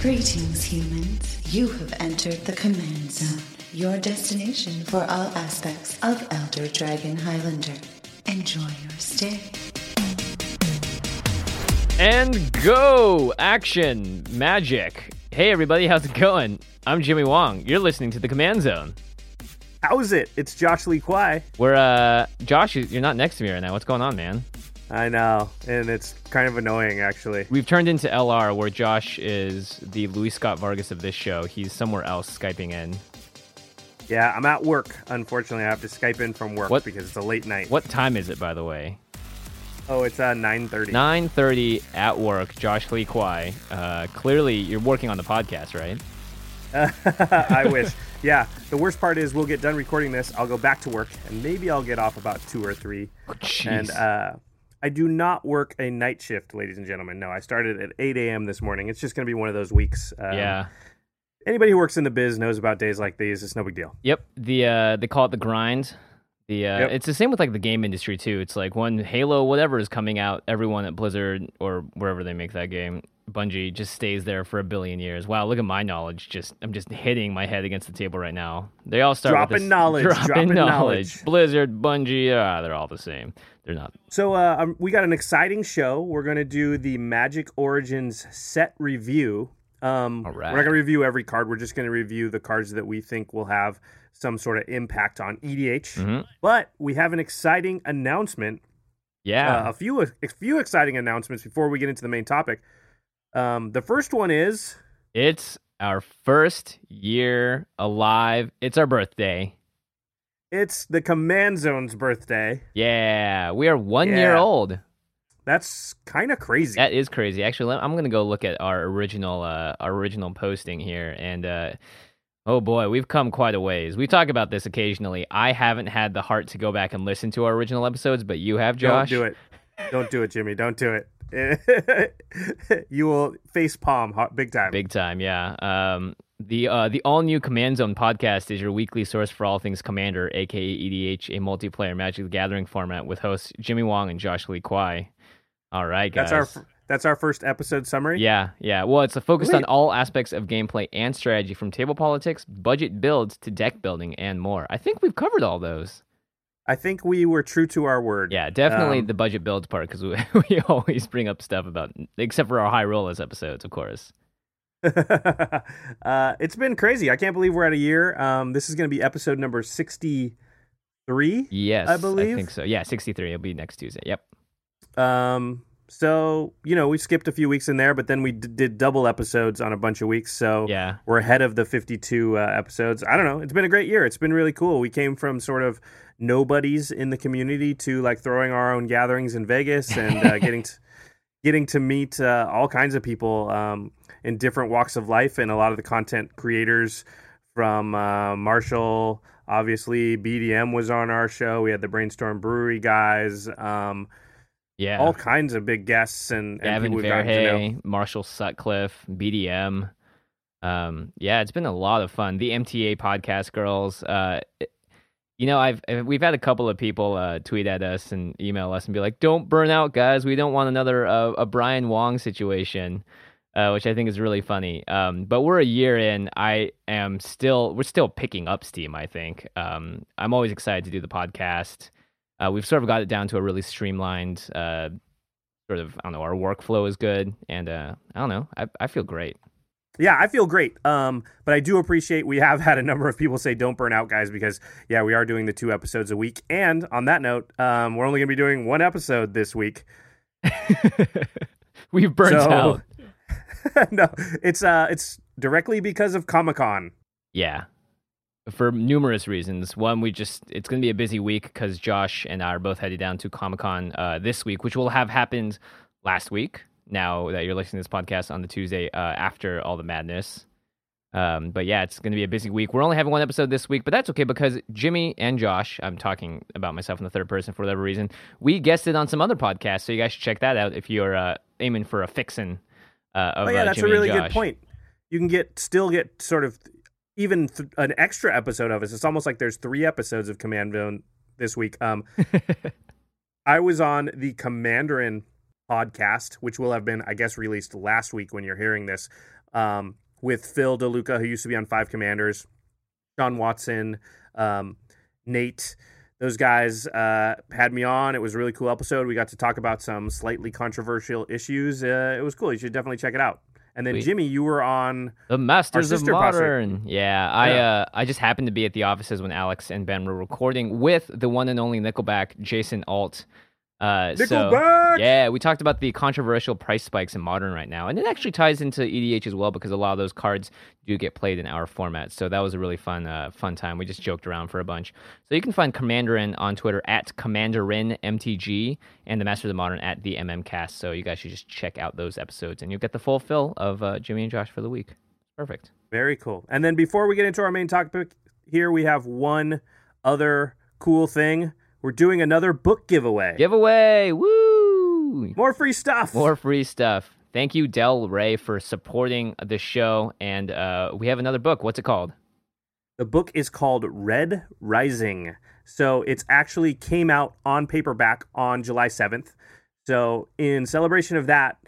Greetings, humans. You have entered the Command Zone, your destination for all aspects of Elder Dragon Highlander. Enjoy your stay. And go! Action! Magic! Hey everybody, how's it going? I'm Jimmy Wong. You're listening to the Command Zone. How's it? It's Josh Lee Kwai. We're, uh, Josh, you're not next to me right now. What's going on, man? I know, and it's kind of annoying actually. We've turned into LR where Josh is the Louis Scott Vargas of this show. He's somewhere else Skyping in. Yeah, I'm at work. Unfortunately, I have to Skype in from work What- because it's a late night. What time is it, by the way? Oh, it's uh 9:30. 9.30 at work, Josh Lee Kwai. Uh, clearly, you're working on the podcast, right? I wish. Yeah, the worst part is we'll get done recording this. I'll go back to work, and maybe I'll get off about two or three. Jeez. And uh, I do not work a night shift, ladies and gentlemen. No, I started at 8 a.m. this morning. It's just going to be one of those weeks. Um, yeah. Anybody who works in the biz knows about days like these. It's no big deal. Yep. The uh they call it the grind. The uh Yep. it's the same with like the game industry too. It's like when Halo whatever is coming out, everyone at Blizzard or wherever they make that game, Bungie just stays there for a billion years. Wow, look at my knowledge. Just I'm just hitting my head against the table right now. They all start with Dropping this, knowledge, Dropping, dropping knowledge. knowledge. Blizzard, Bungie, ah, they're all the same. They're not. So uh, um, we got an exciting show. We're going to do the Magic Origins set review. Um, All We're not going to review every card. We're just going to review the cards that we think will have some sort of impact on EDH. Mhm. But we have an exciting announcement. Yeah. Uh, a few a few exciting announcements before we get into the main topic. Um, the first one is it's our first year alive. It's our birthday. it's the Command Zone's birthday. Yeah, we are one year old. That's kind of crazy. That is crazy. Actually, I'm gonna go look at our original uh, our original posting here, and uh, oh boy, we've come quite a ways. We talk about this occasionally. I haven't had the heart to go back and listen to our original episodes, but you have, Josh. Don't do it. Don't do it, Jimmy. Don't do it. you will face palm big time. Big time, yeah. Um, the uh, the all new Command Zone podcast is your weekly source for all things Commander, aka EDH, a multiplayer Magic the Gathering format with hosts Jimmy Wong and Josh Lee Kwai. All right, guys. That's our f- that's our first episode summary. Yeah, yeah. Well, it's a focused on all aspects of gameplay and strategy, from table politics, budget builds to deck building, and more. I think we've covered all those. I think we were true to our word. Yeah, definitely Um, the budget builds part because we, we always bring up stuff about, except for our high rollers episodes, of course. uh, it's been crazy. I can't believe we're at a year. Um, this is going to be episode number sixty-three. Yes, I believe. I think so. Yeah, sixty-three. It'll be next Tuesday. Yep. Um, so you know, we skipped a few weeks in there, but then we d- did double episodes on a bunch of weeks. So Yeah. we're ahead of the 52 uh, episodes. I don't know. It's been a great year. It's been really cool. We came from sort of nobodies in the community to like throwing our own gatherings in Vegas and uh, getting to, getting to meet uh, all kinds of people um, in different walks of life and a lot of the content creators from uh, Marshall. Obviously, BDM was on our show. We had the Brainstorm Brewery guys. Um, Yeah. all kinds of big guests and, and Gavin people we've gotten to know. Verhey, Marshall Sutcliffe, BDM. Um, yeah, it's been a lot of fun. The MTA podcast girls. Uh, it- you know, I've we've had a couple of people uh, tweet at us and email us and be like, "Don't burn out, guys. We don't want another uh, a Brian Wong situation." Uh, which I think is really funny. Um, but we're a year in. I am still we're still picking up steam. I think. Um, I'm always excited to do the podcast. Uh, we've sort of got it down to a really streamlined uh, sort of I don't know our workflow is good and uh I don't know I I feel great. Yeah, I feel great. Um, but I do appreciate we have had a number of people say don't burn out, guys, because yeah, we are doing the two episodes a week. And on that note, um, we're only gonna be doing one episode this week. We've burnt So- out. no, it's uh, it's directly because of Comic Con. Yeah. For numerous reasons. One, we just it's going to be a busy week because Josh and I are both headed down to Comic Con uh, this week, which will have happened last week. now that you're listening to this podcast on the Tuesday uh, after all the madness. Um, but yeah, it's going to be a busy week. We're only having one episode this week, but that's okay because Jimmy and Josh, I'm talking about myself in the third person for whatever reason, we guested on some other podcasts. So you guys should check that out if you're uh, aiming for a fixin' uh, of oh yeah, uh, that's Jimmy a really good point. You can get still get sort of even th- an extra episode of us. It's almost like there's three episodes of Command Zone this week. Um, I was on the Commanderin podcast, which will have been, I guess, released last week when you're hearing this, um, with Phil DeLuca, who used to be on Five Commanders, Sean Watson, um, Nate. Those guys uh, had me on. It was a really cool episode. We got to talk about some slightly controversial issues. Uh, it was cool. You should definitely check it out. And then Sweet. Jimmy, you were on. The Masters of sister posse. Modern. Yeah, I Yeah. uh I just happened to be at the offices when Alex and Ben were recording with the one and only Nickelback, Jason Alt. Uh, so yeah, we talked about the controversial price spikes in Modern right now, and it actually ties into EDH as well because a lot of those cards do get played in our format. So that was a really fun uh, fun time. We just joked around for a bunch. So you can find Commanderin on Twitter at CommanderinMTG and the Master of the Modern at the MMCast. So you guys should just check out those episodes, and you'll get the full fill of uh, Jimmy and Josh for the week. Perfect. Very cool. And then before we get into our main topic here, we have one other cool thing. We're doing another book giveaway. Giveaway! Woo! More free stuff. More free stuff. Thank you, Del Rey, for supporting the show. And uh, we have another book. What's it called? The book is called Red Rising. So it's actually came out on paperback on July 7th. So in celebration of that,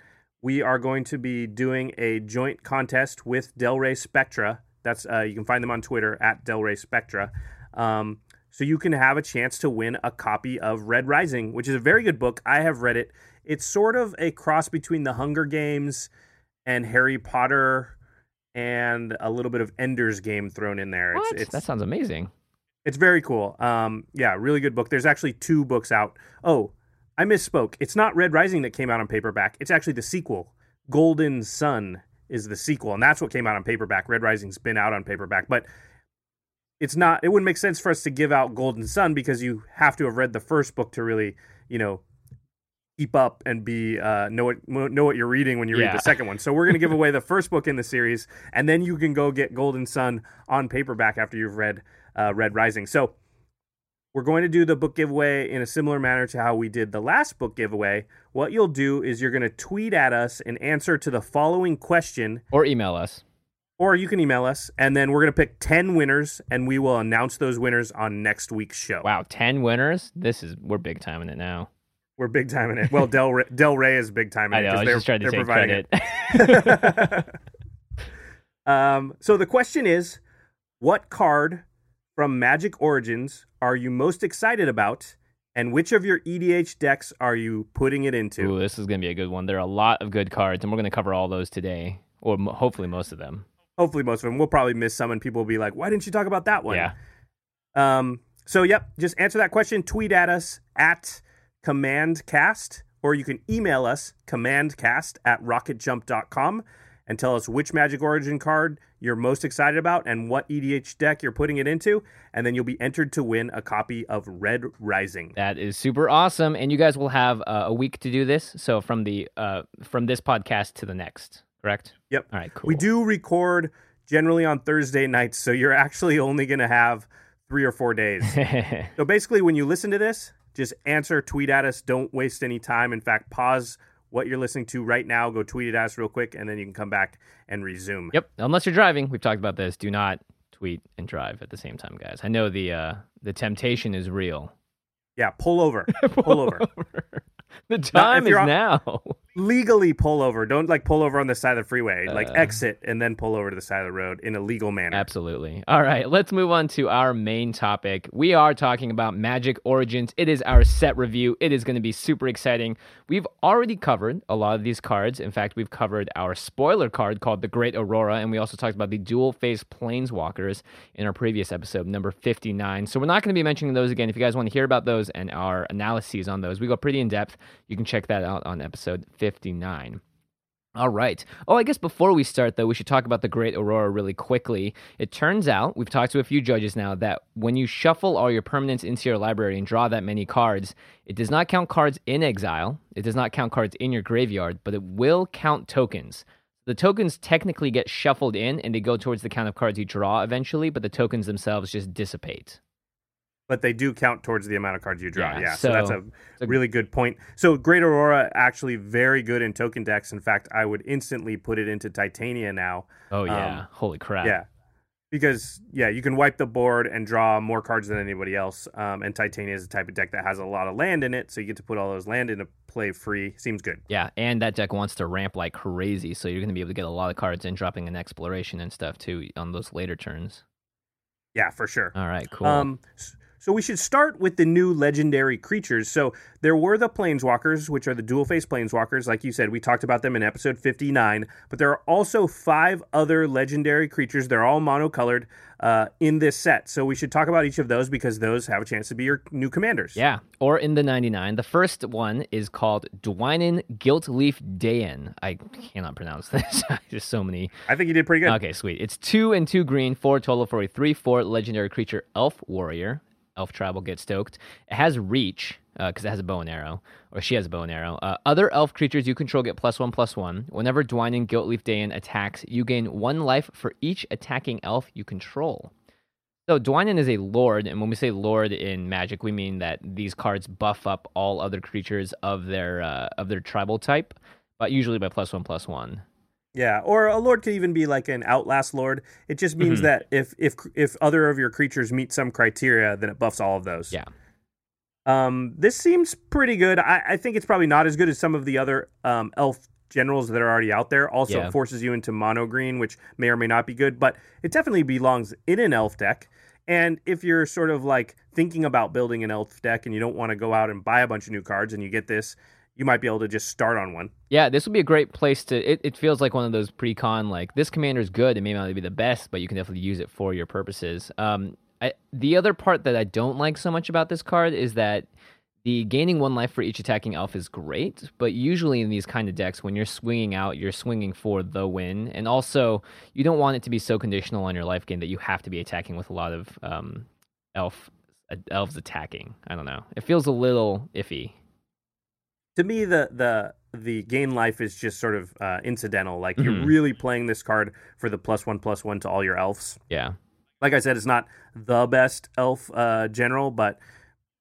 we are going to be doing a joint contest with Del Rey Spectra. That's uh, you can find them on Twitter at Del Rey Spectra. Um, so you can have a chance to win a copy of Red Rising, which is a very good book. I have read it. It's sort of a cross between The Hunger Games and Harry Potter and a little bit of Ender's Game thrown in there. What? It's, it's that sounds amazing. it's very cool. Um, yeah, really good book. There's actually two books out. Oh, I misspoke. It's not Red Rising that came out on paperback. It's actually the sequel. Golden Son is the sequel, and that's what came out on paperback. Red Rising's been out on paperback, but it's not. It wouldn't make sense for us to give out Golden Son because you have to have read the first book to really, you know, keep up and be uh, know what know what you're reading when you Yeah. read the second one. So we're gonna give away the first book in the series, and then you can go get Golden Son on paperback after you've read uh, Red Rising. So we're going to do the book giveaway in a similar manner to how we did the last book giveaway. What you'll do is you're going to tweet at us an answer to the following question, Or email us. Or you can email us, and then we're going to pick 10 winners, and we will announce those winners on next week's show. Wow, 10 winners? This is, we're big time in it now. We're big time in it. Well, Del Rey, Del Rey is big time in I it know, I was they're, just trying to take providing credit. it. um, so the question is what card from Magic Origins are you most excited about, and which of your EDH decks are you putting it into? Ooh, this is going to be a good one. There are a lot of good cards, and we're going to cover all those today, or hopefully most of them. Hopefully, most of them. We'll probably miss some, and people will be like, "Why didn't you talk about that one?" Yeah. Um. So, yep. Just answer that question. Tweet at us at commandcast, or you can email us commandcast at rocketjump.com and tell us which Magic Origin card you're most excited about and what EDH deck you're putting it into, and then you'll be entered to win a copy of Red Rising. That is super awesome, and you guys will have uh, a week to do this. So from the uh, from this podcast to the next, correct? Yep. All right, cool. We do record generally on Thursday nights, so you're actually only going to have three or four days. So basically, when you listen to this, just answer, tweet at us. Don't waste any time. In fact, pause what you're listening to right now. Go tweet at us real quick, and then you can come back and resume. Yep. Unless you're driving, we've talked about this. Do not tweet and drive at the same time, guys. I know the uh, the temptation is real. Yeah, pull over. pull over. the time is on- now. Legally pull over. Don't like pull over on the side of the freeway. Like Uh. exit and then pull over to the side of the road in a legal manner. Absolutely. All right, let's move on to our main topic. We are talking about Magic Origins. It is our set review. It is going to be super exciting. We've already covered a lot of these cards. In fact, we've covered our spoiler card called the Great Aurora, and we also talked about the dual face planeswalkers in our previous episode, number 59. So we're not going to be mentioning those again. If you guys want to hear about those and our analyses on those, we go pretty in depth. You can check that out on episode 59. All right. Oh, I guess before we start, though, we should talk about the Great Aurora really quickly. It turns out, we've talked to a few judges now, that when you shuffle all your permanents into your library and draw that many cards, it does not count cards in exile, it does not count cards in your graveyard, but it will count tokens. The tokens technically get shuffled in and they go towards the count of cards you draw eventually, but the tokens themselves just dissipate. But they do count towards the amount of cards you draw. Yeah, Yeah, so, that's so- a really good point. So Great Aurora actually very good in token decks. In fact, I would instantly put it into Titania now. Oh, yeah. Um, Holy crap. Yeah. Because yeah, you can wipe the board and draw more cards than anybody else. Um, and Titania is the type of deck that has a lot of land in it, so you get to put all those land into play free. Seems good. Yeah, and that deck wants to ramp like crazy, so you're going to be able to get a lot of cards in, dropping an exploration and stuff too on those later turns. Yeah, for sure. All right, cool. Um, s- so we should start with the new legendary creatures. So there were the planeswalkers, which are the dual face planeswalkers. Like you said, we talked about them in episode 59. But there are also five other legendary creatures. They're all monocolored uh, in this set. So we should talk about each of those because those have a chance to be your new commanders. yeah, or in the 99. The first one is called Dwynen Giltleaf Dayan. I cannot pronounce this. There's so many. I think you did pretty good. Okay, sweet. It's two and two green, four total for a three four legendary creature, Elf Warrior. Elf Tribe will get stoked. It has reach because it has a bow and arrow, or she has a bow and arrow. Uh, other elf creatures you control get plus one plus one. Whenever Dwynen Gilt-Leaf Dayan attacks, you gain one life for each attacking elf you control. So Dwynen is a lord, and when we say lord in Magic, we mean that these cards buff up all other creatures of their uh, of their tribal type, but usually by plus one plus one. Yeah, or a lord could even be like an outlast lord. It just means Mhm. that if if if other of your creatures meet some criteria, then it buffs all of those. Yeah. Um, this seems pretty good. I, I think it's probably not as good as some of the other um, elf generals that are already out there. Also, Yeah. it forces you into mono green, which may or may not be good, but it definitely belongs in an elf deck. And if you're sort of like thinking about building an elf deck and you don't want to go out and buy a bunch of new cards and you get this, you might be able to just start on one. Yeah, this would be a great place to. It, it feels like one of those pre-con like this commander is good. It may not be the best, but you can definitely use it for your purposes. Um, I, the other part that I don't like so much about this card is that the gaining one life for each attacking elf is great, but usually in these kind of decks, when you're swinging out, you're swinging for the win, and also you don't want it to be so conditional on your life gain that you have to be attacking with a lot of um, elf uh, elves attacking. I don't know. It feels a little iffy. To me the the the gain life is just sort of uh, incidental like you're Mhm. really playing this card for the plus one plus one to all your elves Yeah. like i said it's not the best elf uh, general but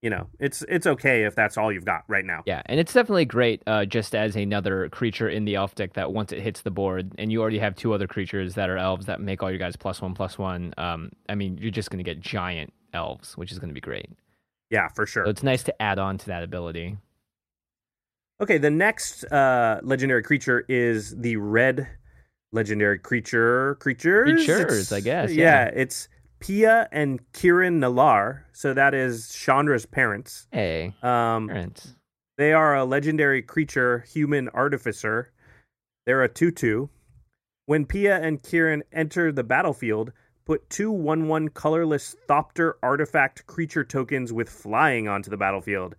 you know it's it's okay if that's all you've got right now Yeah, and it's definitely great uh, just as another creature in the elf deck that once it hits the board, and you already have two other creatures that are elves that make all your guys plus one plus one. Um, I mean, you're just going to get giant elves, which is going to be great. yeah for sure So it's nice to add on to that ability. Okay the next uh, legendary creature is the red legendary creature creatures Creatures, It's- I guess, yeah. yeah. it's pia and Kiran Nalaar so that is chandra's parents Hey, um parents. They are a legendary creature, human artificer. They're a 2 2. When Pia and Kiran enter the battlefield, put two 1 1 colorless Thopter artifact creature tokens with flying onto the battlefield.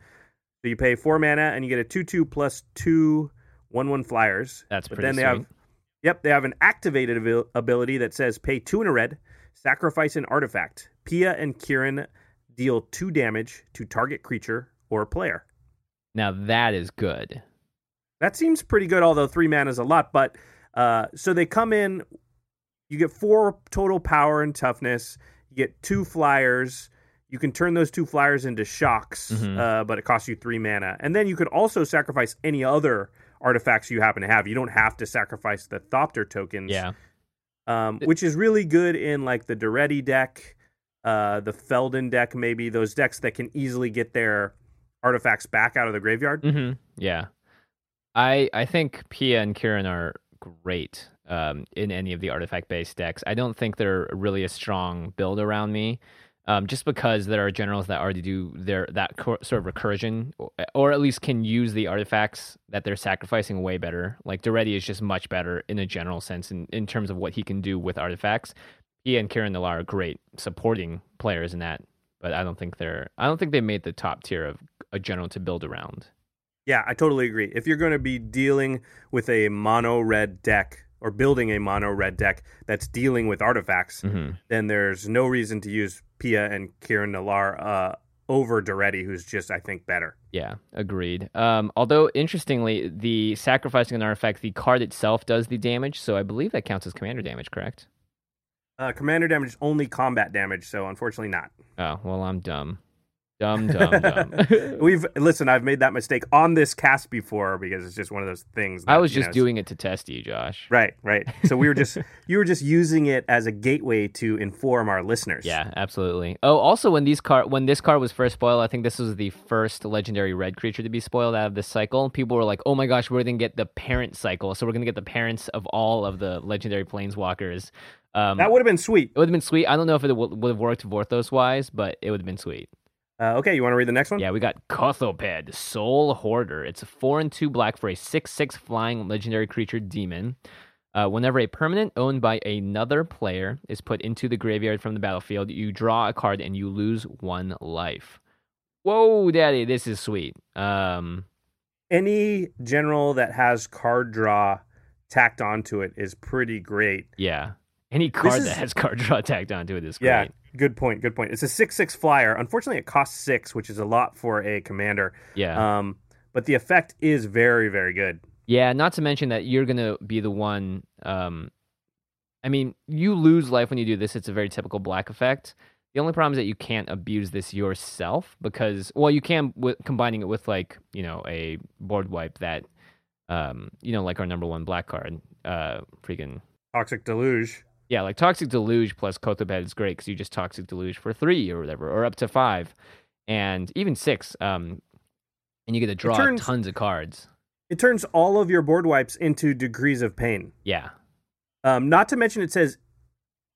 So you pay 4 mana and you get a 2 2 plus 2 1 1 flyers. That's but pretty then they sweet. have Yep, they have an activated abil- ability that says pay 2 and a red, sacrifice an artifact. Pia and Kiran deal 2 damage to target creature or player. Now that is good. That seems pretty good, although three mana is a lot. But uh, so they come in, you get four total power and toughness. You get two flyers. You can turn those two flyers into shocks, Mhm. uh, but it costs you three mana. And then you could also sacrifice any other artifacts you happen to have. You don't have to sacrifice the Thopter tokens, Yeah. um, which is really good in like the Daretti deck, uh, the Feldon deck, maybe those decks that can easily get their artifacts back out of the graveyard. hmm Yeah, I I think Pia and Kiran are great um, in any of the artifact based decks. I don't think they're really a strong build around me, um, just because there are generals that already do their that cor- sort of recursion, or, or at least can use the artifacts that they're sacrificing way better. Like Daretti is just much better in a general sense in, in terms of what he can do with artifacts. He and Kiran Nalaar are great supporting players in that, but I don't think they're I don't think they made the top tier of a general to build around. Yeah, I totally agree. If you're going to be dealing with a mono red deck or building a mono red deck that's dealing with artifacts, Mhm. then there's no reason to use Pia and Kiran Nalaar uh, over Daretti, who's just, I think, better. Yeah, agreed. Um, although interestingly, the sacrificing an artifact, the card itself does the damage, so I believe that counts as commander damage, correct? Uh, commander damage is only combat damage, so unfortunately not. Oh well, I'm dumb, dumb, dumb, dumb. We've listen. I've made that mistake on this cast before because it's just one of those things. I that, was you just know, doing it to test you, Josh. Right, right. So we were just you were just using it as a gateway to inform our listeners. Yeah, absolutely. Oh, also when these car when this card was first spoiled, I think this was the first legendary red creature to be spoiled out of this cycle. People were like, "Oh my gosh, we're gonna get the parent cycle, so we're gonna get the parents of all of the legendary planeswalkers." Um, that would have been sweet. it would have been sweet. I don't know if it w- would have worked Vorthos wise, but it would have been sweet. Uh, okay, you want to read the next one? Yeah, we got Kothophed, Soul Hoarder. It's a four and two black for a six six flying legendary creature demon. Uh, whenever a permanent owned by another player is put into the graveyard from the battlefield, you draw a card and you lose one life. Whoa, daddy, this is sweet. Um, Any general that has card draw tacked onto it is pretty great. yeah, any card is- that has card draw tagged onto it is great. Yeah, good point. Good point. It's a six six flyer. Unfortunately, it costs six, which is a lot for a commander. Yeah, Um, but the effect is very very good. Yeah, not to mention that you're gonna be the one. Um, I mean, you lose life when you do this. It's a very typical black effect. The only problem is that you can't abuse this yourself because, well, you can w- combining it with like you know a board wipe that, um, you know, like our number one black card, uh, freaking Toxic deluge. Yeah, like toxic deluge plus Kothophed is great because you just toxic deluge for three or whatever, or up to five, and even six. Um, and you get to draw turns- tons of cards. It turns all of your board wipes into degrees of pain. Yeah, Um, not to mention, it says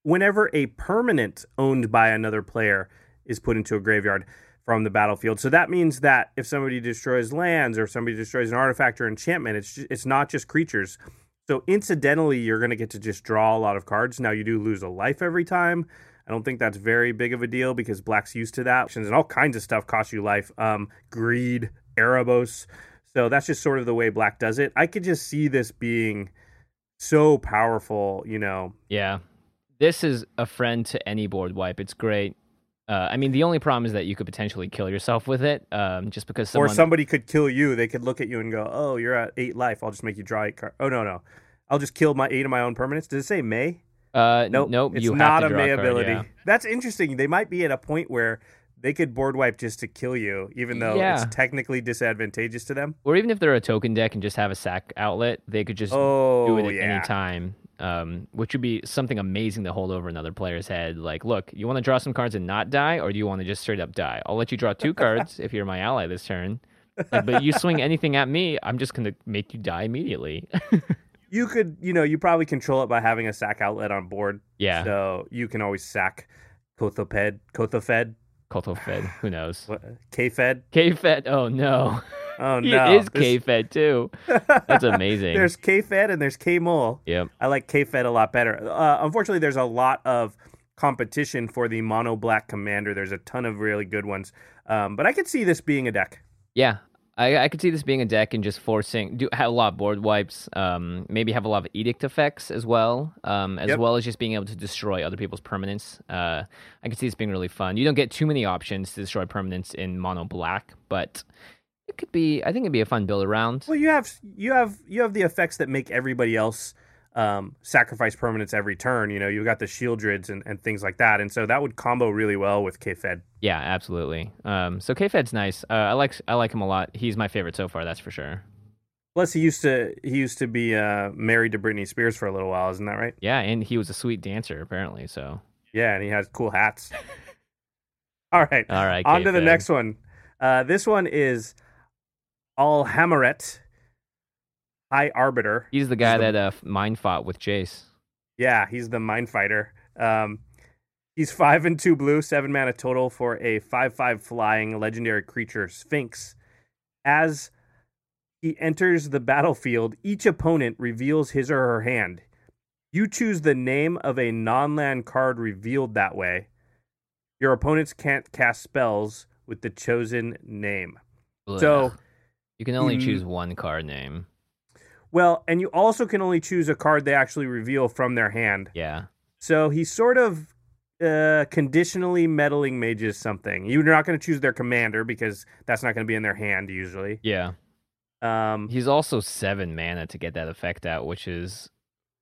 whenever a permanent owned by another player is put into a graveyard from the battlefield. So that means that if somebody destroys lands or somebody destroys an artifact or enchantment, it's ju- it's not just creatures. So incidentally, you're going to get to just draw a lot of cards. Now you do lose a life every time. I don't think that's very big of a deal because Black's used to that. And all kinds of stuff costs you life. Um, greed, Erebos. So that's just sort of the way Black does it. I could just see this being so powerful, you know. Yeah. This is a friend to any board wipe. It's great. Uh, I mean, the only problem is that you could potentially kill yourself with it, um, just because someone. Or somebody could kill you. They could look at you and go, "Oh, you're at eight life. I'll just make you draw eight cards." Oh no, no, I'll just kill my eight of my own permanents. Does it say May? Uh, Nope, nope. It's you have not to a May ability. yeah. That's interesting. They might be at a point where they could board wipe just to kill you, even though Yeah. it's technically disadvantageous to them. Or even if they're a token deck and just have a sack outlet, they could just Oh, do it at yeah. any time. Um, which would be something amazing to hold over another player's head. Like, look, you want to draw some cards and not die, or do you want to just straight up die? I'll let you draw two cards if you're my ally this turn. Like, but you swing anything at me, I'm just gonna make you die immediately. You could, you know, you probably control it by having a sack outlet on board. yeah, So you can always sack Kothophed, Kothofed, Koto Fed. Who knows? what, K-Fed. K Fed. Oh no. Oh no, is This- K Fed too. That's amazing. There's K-Fed and there's K-Mole. Yep. I like K-Fed a lot better. Uh, unfortunately, there's a lot of competition for the mono black commander. There's a ton of really good ones, um, but I could see this being a deck. Yeah. I, I could see this being a deck and just forcing do have a lot of board wipes. Um, maybe have a lot of edict effects as well, um, as Yep. well as just being able to destroy other people's permanents. Uh, I could see this being really fun. You don't get too many options to destroy permanents in mono black, but it could be. I think it'd be a fun build around. Well, you have you have you have the effects that make everybody else um, sacrifice permanents every turn. You know, you've got the Sheoldreds and, and things like that, and so that would combo really well with K-Fed. Yeah, absolutely. Um, so K Fed's nice. Uh, I like I like him a lot. He's my favorite so far. That's for sure. Plus, he used to he used to be uh, married to Britney Spears for a little while, isn't that right? Yeah, and he was a sweet dancer apparently. So Yeah, and he has cool hats. All right, all right. on to the next one. Uh, this one is Alhammarret, High Arbiter. He's the guy the- that uh, mind fought with Jace. Yeah, he's the mind fighter. Um, he's five and two blue, seven mana total for a five-five flying legendary creature, Sphinx. As he enters the battlefield, each opponent reveals his or her hand. You choose the name of a non-land card revealed that way. Your opponents can't cast spells with the chosen name. So You can only choose one card name. Well, and you also can only choose a card they actually reveal from their hand. Yeah. So he's sort of uh, conditionally meddling mages something. You're not going to choose their commander because that's not going to be in their hand usually. Yeah. Um, He's also seven mana to get that effect out, which is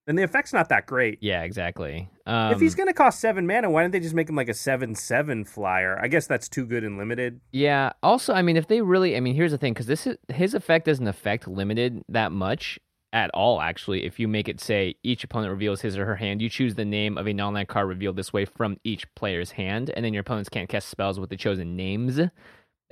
and the effect's not that great. yeah, exactly. Um, if he's going to cost seven mana, why don't they just make him like a seven-seven flyer? I guess that's too good and limited. Yeah. Also, I mean, if they really, I mean, here's the thing, because this is his effect doesn't affect limited that much at all. Actually, if you make it say each opponent reveals his or her hand, you choose the name of a non-land card revealed this way from each player's hand, and then your opponents can't cast spells with the chosen names.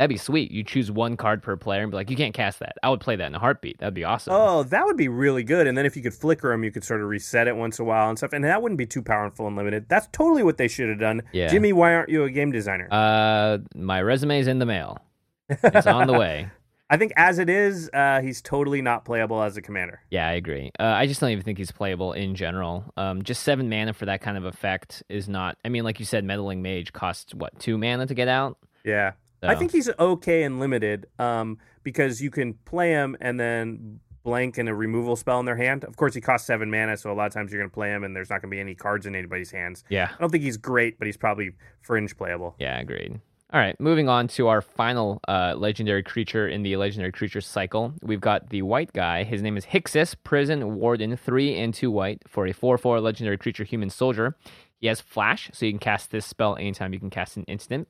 That'd be sweet. You choose one card per player and be like, you can't cast that. I would play that in a heartbeat. That'd be awesome. Oh, that would be really good. And then if you could flicker them, you could sort of reset it once in a while and stuff. And that wouldn't be too powerful and limited. That's totally what they should have done. Yeah. Jimmy, why aren't you a game designer? Uh, my resume's in the mail. It's on the way. I think as it is, uh, he's totally not playable as a commander. Yeah, I agree. Uh, I just don't even think he's playable in general. Um, just seven mana for that kind of effect is not. I mean, like you said, meddling mage costs what two mana to get out. Yeah. I think he's okay and limited um, because you can play him and then blank and a removal spell in their hand. Of course, he costs seven mana, so a lot of times you're going to play him and there's not going to be any cards in anybody's hands. Yeah, I don't think he's great, but he's probably fringe playable. yeah, agreed. All right, moving on to our final uh, legendary creature in the legendary creature cycle. We've got the white guy. His name is Hixus, Prison Warden, three and two white for a four-four legendary creature, human soldier. He has flash, so you can cast this spell anytime you can cast an instant.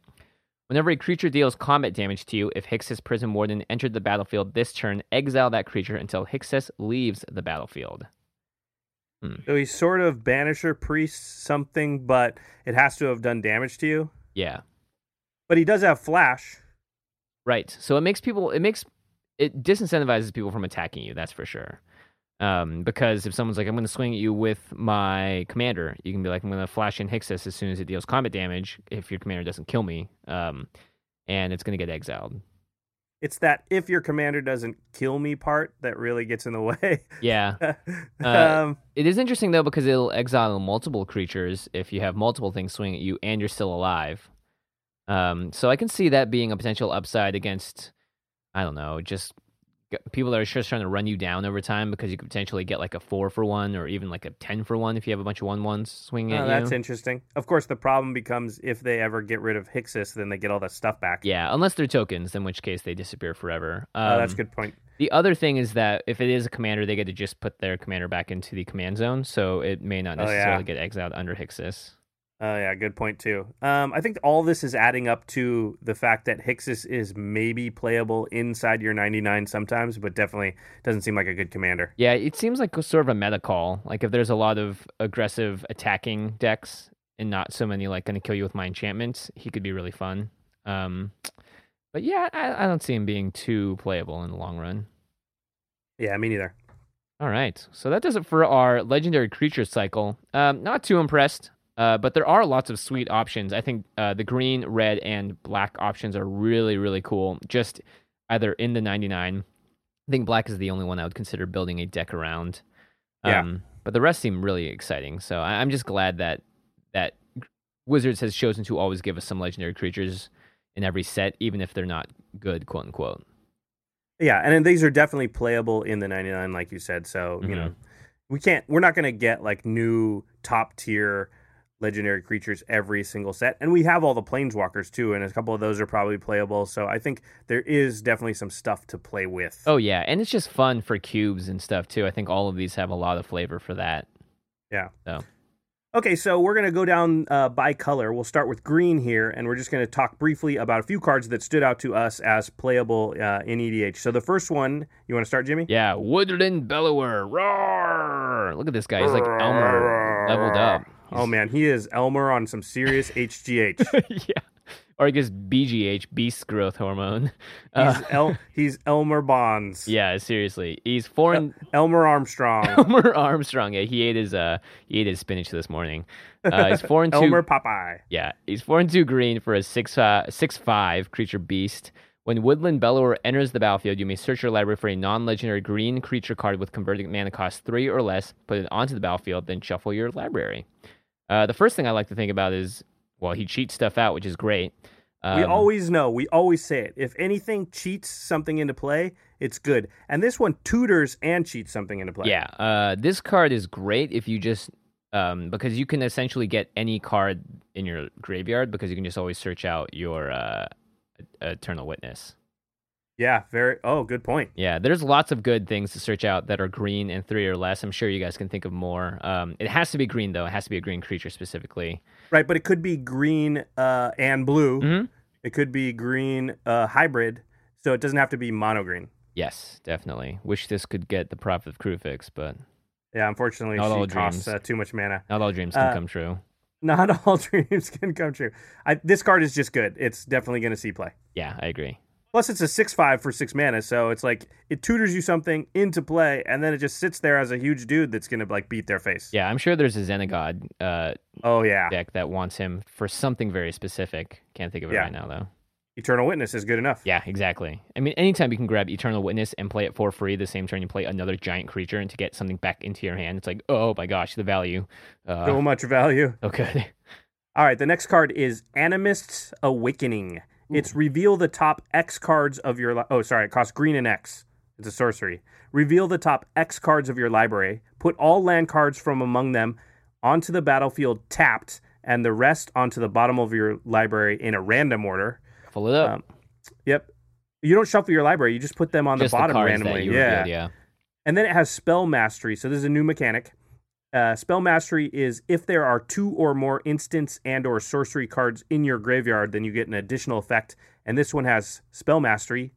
Whenever a creature deals combat damage to you, if Hixus Prison Warden entered the battlefield this turn, exile that creature until Hixus leaves the battlefield. Hmm. So he's sort of banisher priest something, but it has to have done damage to you. Yeah, But he does have flash. right. So it makes people, it makes, it disincentivizes people from attacking you, that's for sure. Um, because if someone's like, I'm going to swing at you with my commander, you can be like, I'm going to flash in Hixus as soon as it deals combat damage if your commander doesn't kill me. Um, and it's going to get exiled. It's that if your commander doesn't kill me part that really gets in the way. Yeah. Uh, um, It is interesting though because it'll exile multiple creatures if you have multiple things swing at you and you're still alive. Um, so I can see that being a potential upside against, I don't know, just people that are just trying to run you down over time because you could potentially get like a four for one or even like a ten for one if you have a bunch of one ones swinging oh, at that's you. interesting. Of course, the problem becomes if they ever get rid of Hixus, then they get all that stuff back. Yeah, unless they're tokens, in which case they disappear forever. Oh, that's a Um, good point. The other thing is that if it is a commander, they get to just put their commander back into the command zone, so it may not Oh, yeah. necessarily get exiled under Hixus. Oh yeah, good point too. Um, I think all this is adding up to the fact that Hixus is maybe playable inside your 99 sometimes, but definitely doesn't seem like a good commander. Yeah, it seems like sort of a meta call. Like if there's a lot of aggressive attacking decks and not so many like going to kill you with my enchantments, he could be really fun. Um, but yeah, I, I don't see him being too playable in the long run. Yeah, me neither. All right, so that does it for our legendary creature cycle. Um, not too impressed, uh, but there are lots of sweet options. I think uh, the green, red, and black options are really, really cool. Just either in the 99. I think black is the only one I would consider building a deck around. Yeah. Um, but the rest seem really exciting. So I- I'm just glad that that Wizards has chosen to always give us some legendary creatures in every set, even if they're not good, quote unquote. Yeah, and then these are definitely playable in the 99, like you said. So, you Mhm. know, we can't, we're not going to get like new top tier legendary creatures every single set. And we have all the planeswalkers too, and a couple of those are probably playable. So I think there is definitely some stuff to play with. Oh yeah, and it's just fun for cubes and stuff too. I think all of these have a lot of flavor for that. Yeah. So Okay, so we're going to go down uh, by color. We'll start with green here, and we're just going to talk briefly about a few cards that stood out to us as playable uh, in EDH. So the first one, you want to start, Jimmy? yeah, Woodland Bellower, roar! Look at this guy. He's like Elmer leveled up. Oh man, he is Elmer on some serious HGH. yeah. Or I guess BGH, Beast Growth Hormone. He's Uh, El- he's Elmer Bonds. yeah, seriously, he's foreign. Elmer Armstrong. Elmer Armstrong. Yeah, he ate his uh he ate his spinach this morning. Uh, he's four and two. Elmer Popeye. Yeah, he's four and two green for a six uh, six five creature beast. When Woodland Bellower enters the battlefield, you may search your library for a non-legendary green creature card with converting mana cost three or less. Put it onto the battlefield, then shuffle your library. Uh, the first thing I like to think about is, well, he cheats stuff out, which is great. we Um, always know, we always say it. If anything cheats something into play, it's good. And this one tutors and cheats something into play. Yeah, uh, this card is great if you just um, because you can essentially get any card in your graveyard because you can just always search out your uh, Eternal Witness. Yeah, very. Oh, good point. Yeah, there's lots of good things to search out that are green and three or less. I'm sure you guys can think of more. Um, it has to be green though. It has to be a green creature specifically. Right, but it could be green uh, and blue. Mhm. It could be green uh, hybrid, so it doesn't have to be mono green. Yes, definitely. Wish this could get the Prophet of Kruphix, but Yeah, unfortunately, Not all costs dreams. uh, too much mana. not all dreams can Uh, come true. Not all dreams can come true. I, this card is just good. It's definitely going to see play. Yeah, I agree. Plus, it's a six-five for six mana, so it's like it tutors you something into play, and then it just sits there as a huge dude that's to like beat their face. Yeah, I'm sure there's a Xenagos uh, Oh yeah. deck that wants him for something very specific. Can't think of it Yeah. right now though. Eternal Witness is good enough. Yeah, exactly. I mean, anytime you can grab Eternal Witness and play it for free the same turn you play another giant creature and to get something back into your hand, it's like, oh my gosh, the value. Uh, So much value. Okay. All right, the next card is Animist's Awakening. It's reveal the top X cards of your. Li- oh, sorry, it costs green and X. It's a sorcery. Reveal the top X cards of your library. Put all land cards from among them onto the battlefield tapped, and the rest onto the bottom of your library in a random order. Full it up. Um, Yep. You don't shuffle your library; you just put them on Just the bottom cards randomly. Yeah. revealed, yeah. And then it has spell mastery. So this is a new mechanic. Uh, spell mastery is if there are two or more instants and or sorcery cards in your graveyard, then you get an additional effect. And this one has spell mastery.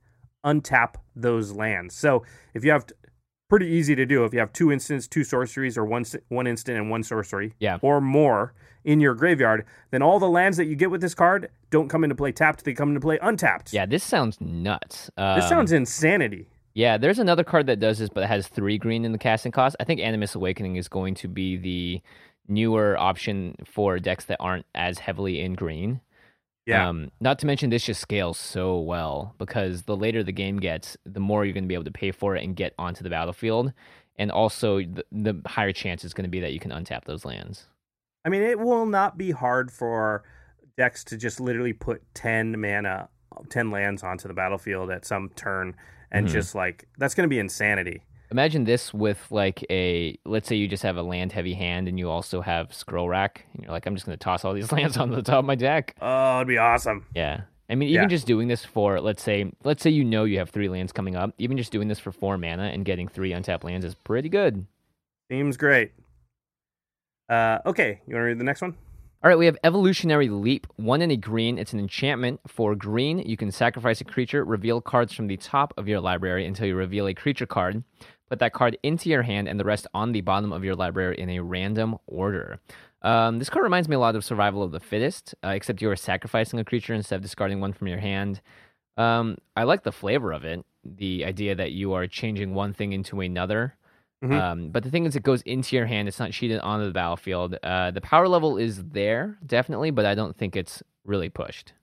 Untap those lands. So if you have pretty easy to do, if you have two instants, two sorceries, or one one instant and one sorcery, Yeah. or more in your graveyard, then all the lands that you get with this card don't come into play tapped. They come into play untapped. Yeah, this sounds nuts. This Um, sounds insanity. Yeah, there's another card that does this, but it has three green in the casting cost. I think Animus Awakening is going to be the newer option for decks that aren't as heavily in green. Yeah. Um, not to mention, this just scales so well because the later the game gets, the more you're going to be able to pay for it and get onto the battlefield. And also, the, the higher chance is going to be that you can untap those lands. I mean, it will not be hard for decks to just literally put 10 mana, 10 lands onto the battlefield at some turn and Mhm. just like, that's going to be insanity. Imagine this with like a let's say you just have a land heavy hand and you also have scroll rack and you're like I'm just going to toss all these lands onto the top of my deck. Oh, it'd be awesome. Yeah. I mean even Yeah. just doing this for let's say let's say you know you have 3 lands coming up, even just doing this for 4 mana and getting 3 untapped lands is pretty good. Seems great. Uh, okay, you want to read the next one? All right, we have Evolutionary Leap. One in a green. It's an enchantment. For green, you can sacrifice a creature, reveal cards from the top of your library until you reveal a creature card. Put that card into your hand and the rest on the bottom of your library in a random order. Um, this card reminds me a lot of Survival of the Fittest, uh, except you are sacrificing a creature instead of discarding one from your hand. Um, I like the flavor of it. The idea that you are changing one thing into another. Mhm. Um, but the thing is, it goes into your hand. It's not cheated onto the battlefield. Uh, the power level is there, definitely, but I don't think it's really pushed.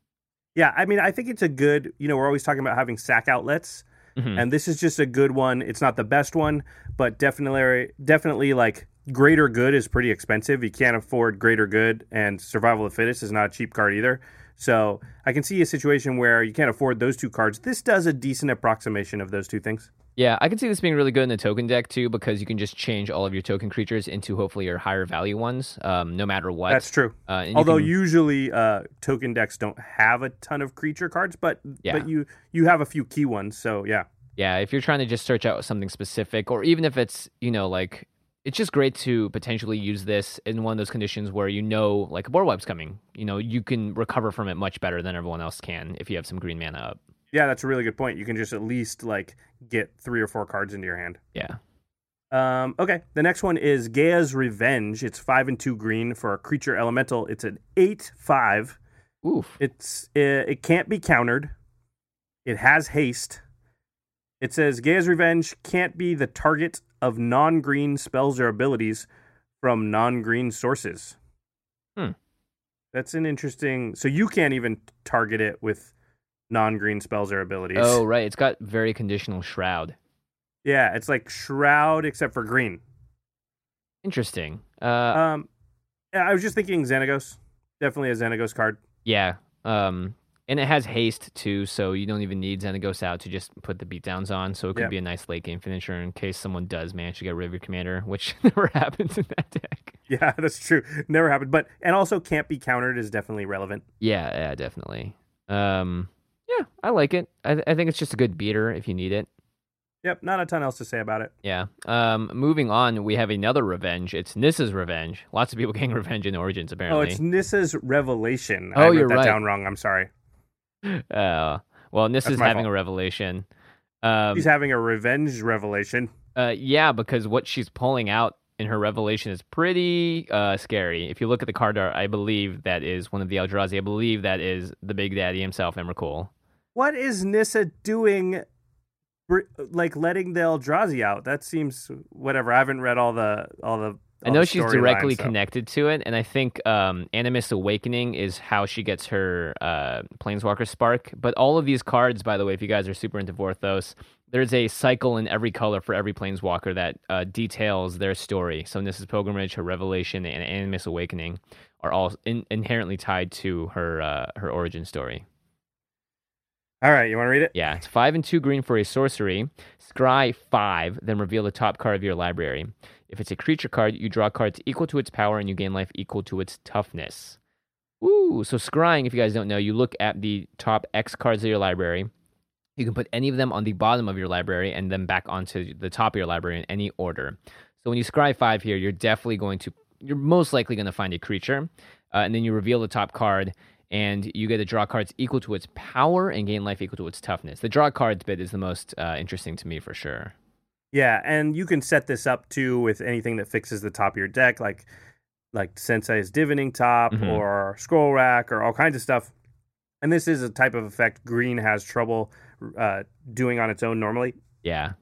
Yeah, I mean, I think it's a good, you know, we're always talking about having sack outlets. Mhm. and this is just a good one. It's not the best one, but definitely, definitely like greater good is pretty expensive. You can't afford greater good, and survival of the fittest is not a cheap card either. So I can see a situation where you can't afford those two cards. This does a decent approximation of those two things. Yeah, I can see this being really good in the token deck too, because you can just change all of your token creatures into hopefully your higher value ones, um, no matter what. That's true. Uh, and you Although can- usually uh, token decks don't have a ton of creature cards, but Yeah. but you you have a few key ones. So yeah, Yeah, if you're trying to just search out something specific, or even if it's, you know, like, it's just great to potentially use this in one of those conditions where you know, like, a board wipe's coming. You know, you can recover from it much better than everyone else can if you have some green mana up. Yeah, that's a really good point. You can just at least like get three or four cards into your hand. Yeah. Um, okay, the next one is Gaia's Revenge. It's five and two green for a creature elemental. It's an eight five. Oof. It's uh, it can't be countered. It has haste. It says Gaia's Revenge can't be the target of non-green spells or abilities from non-green sources. Hmm. That's an interesting. So you can't even target it with non-green spells or abilities. Oh, right. It's got very conditional shroud. yeah, it's like Shroud except for green. Interesting. Uh, Um, yeah, I was just thinking Xenagos. Definitely a Xenagos card. yeah. Um, And it has haste too, so you don't even need Xenagos out to just put the beatdowns on. So it could Yep. be a nice late game finisher in case someone does manage to get rid of your commander, which never happens in that deck. Yeah, that's true. Never happened. But and also can't be countered is definitely relevant. Yeah, yeah, definitely. Um, yeah, I like it. I, th- I think it's just a good beater if you need it. Yep, not a ton else to say about it. Yeah. Um, moving on, we have another revenge. It's Nissa's revenge. Lots of people getting revenge in Origins, apparently. Oh, it's Nissa's revelation. Oh, I wrote you're that right. down wrong. I'm sorry. Uh, well, Nissa's my having fault. a revelation. Um, She's having a revenge revelation. uh, yeah, because what she's pulling out in her revelation is pretty uh, scary. If you look at the card art, I believe that is one of the Eldrazi. I believe that is the Big Daddy himself, Emrakul. What is Nissa doing? Like letting the Eldrazi out? That seems whatever. I haven't read all the all the. I know she's directly so- connected to it, and I think um, Animist Awakening is how she gets her uh, Planeswalker Spark. But all of these cards, by the way, if you guys are super into Vorthos, there's a cycle in every color for every Planeswalker that uh, details their story. So Nissa's Pilgrimage, her Revelation, and Animist Awakening are all in- inherently tied to her uh, her origin story. All right, you want to read it? Yeah, it's five and two green for a sorcery. Scry five, then reveal the top card of your library. If it's a creature card, you draw cards equal to its power and you gain life equal to its toughness. Ooh, so scrying, if you guys don't know, you look at the top X cards of your library. You can put any of them on the bottom of your library and then back onto the top of your library in any order. So when you scry five here, you're definitely going to, you're most likely going to find a creature, uh, and then you reveal the top card, and you get to draw cards equal to its power and gain life equal to its toughness. The draw cards bit is the most uh, interesting to me for sure. Yeah, and you can set this up too with anything that fixes the top of your deck, like like Sensei's Divining Top Mhm. or Scroll Rack or all kinds of stuff. And this is a type of effect Green has trouble uh, doing on its own normally. Yeah.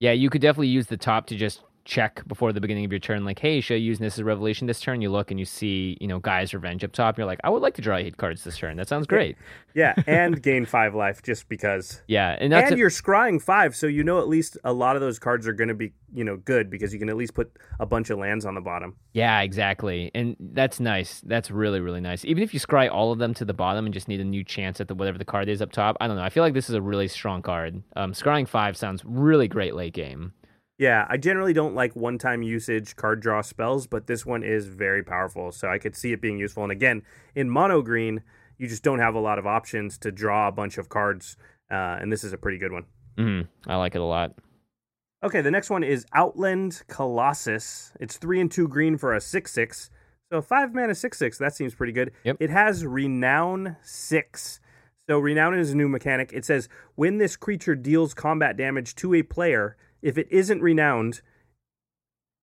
Yeah, you could definitely use the top to just check before the beginning of your turn, like, hey, should I use this as Revelation this turn? You look and you see, you know, Gaea's Revenge up top. You're like, I would like to draw eight cards this turn. That sounds great. Yeah, and gain five life just because. Yeah. And that's and a- you're scrying five, so you know at least a lot of those cards are going to be, you know, good because you can at least put a bunch of lands on the bottom. Yeah, exactly. And that's nice. That's really, really nice. Even if you scry all of them to the bottom and just need a new chance at the whatever the card is up top, I don't know. I feel like this is a really strong card. Um, scrying five sounds really great late game. Yeah, I generally don't like one time usage card draw spells, but this one is very powerful. So I could see it being useful. And again, in mono green, you just don't have a lot of options to draw a bunch of cards. Uh, and this is a pretty good one. hmm I like it a lot. Okay, the next one is Outland Colossus. It's three and two green for a six six. So five mana six six. That seems pretty good. Yep. It has Renown six. So Renown is a new mechanic. It says when this creature deals combat damage to a player, if it isn't renowned,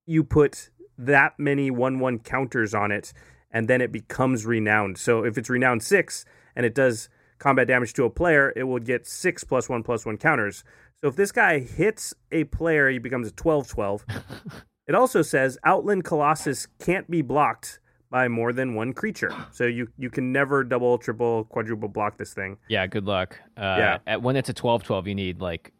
you put that many one one counters on it, and then it becomes renowned. So if it's renowned six and it does combat damage to a player, it will get six plus one plus one counters. So if this guy hits a player, he becomes a 12 12. it also says Outland Colossus can't be blocked by more than one creature. So you, you can never double, triple, quadruple block this thing. Yeah, good luck. Uh, Yeah. At, when it's a 12-12, you need like,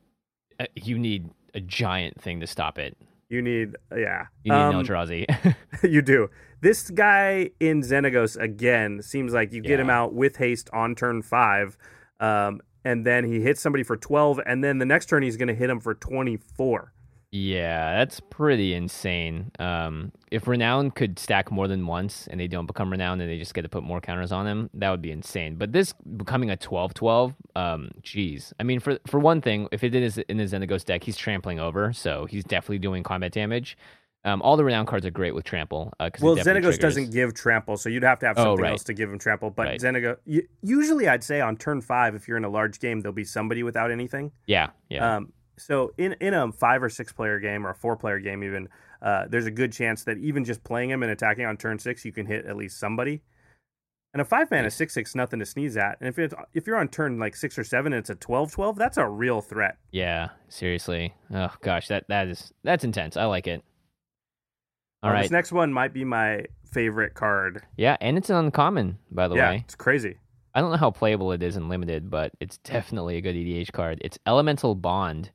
uh, you need a giant thing to stop it. You need, yeah. You need Um, an Eldrazi. you do. This guy in Xenagos again seems like you get him out with haste on turn five, um, and then he hits somebody for twelve, and then the next turn he's going to hit him for twenty four. Yeah, that's pretty insane. Um, if Renown could stack more than once and they don't become Renown and they just get to put more counters on them, that would be insane. But this becoming a 12-12, um, geez. I mean, for for one thing, if it is in his Xenagos deck, he's trampling over, so he's definitely doing combat damage. Um, all the Renown cards are great with trample. Uh, Well, Xenagos doesn't give trample, so you'd have to have Oh, something right. else to give him trample. But Right. Xenagos, usually I'd say on turn five, if you're in a large game, there'll be somebody without anything. Yeah, yeah. Um, so in in a five or six player game or a four player game even, uh, there's a good chance that even just playing him and attacking on turn six, you can hit at least somebody. And a five mana six six nothing to sneeze at. And if it's if you're on turn like six or seven and it's a 12-12, that's a real threat. Yeah, seriously. Oh gosh, that that is that's intense. I like it. All Uh, right. This next one might be my favorite card. yeah, and it's an uncommon, by the yeah, way. it's crazy. I don't know how playable it is in limited, but it's definitely a good EDH card. It's Elemental Bond.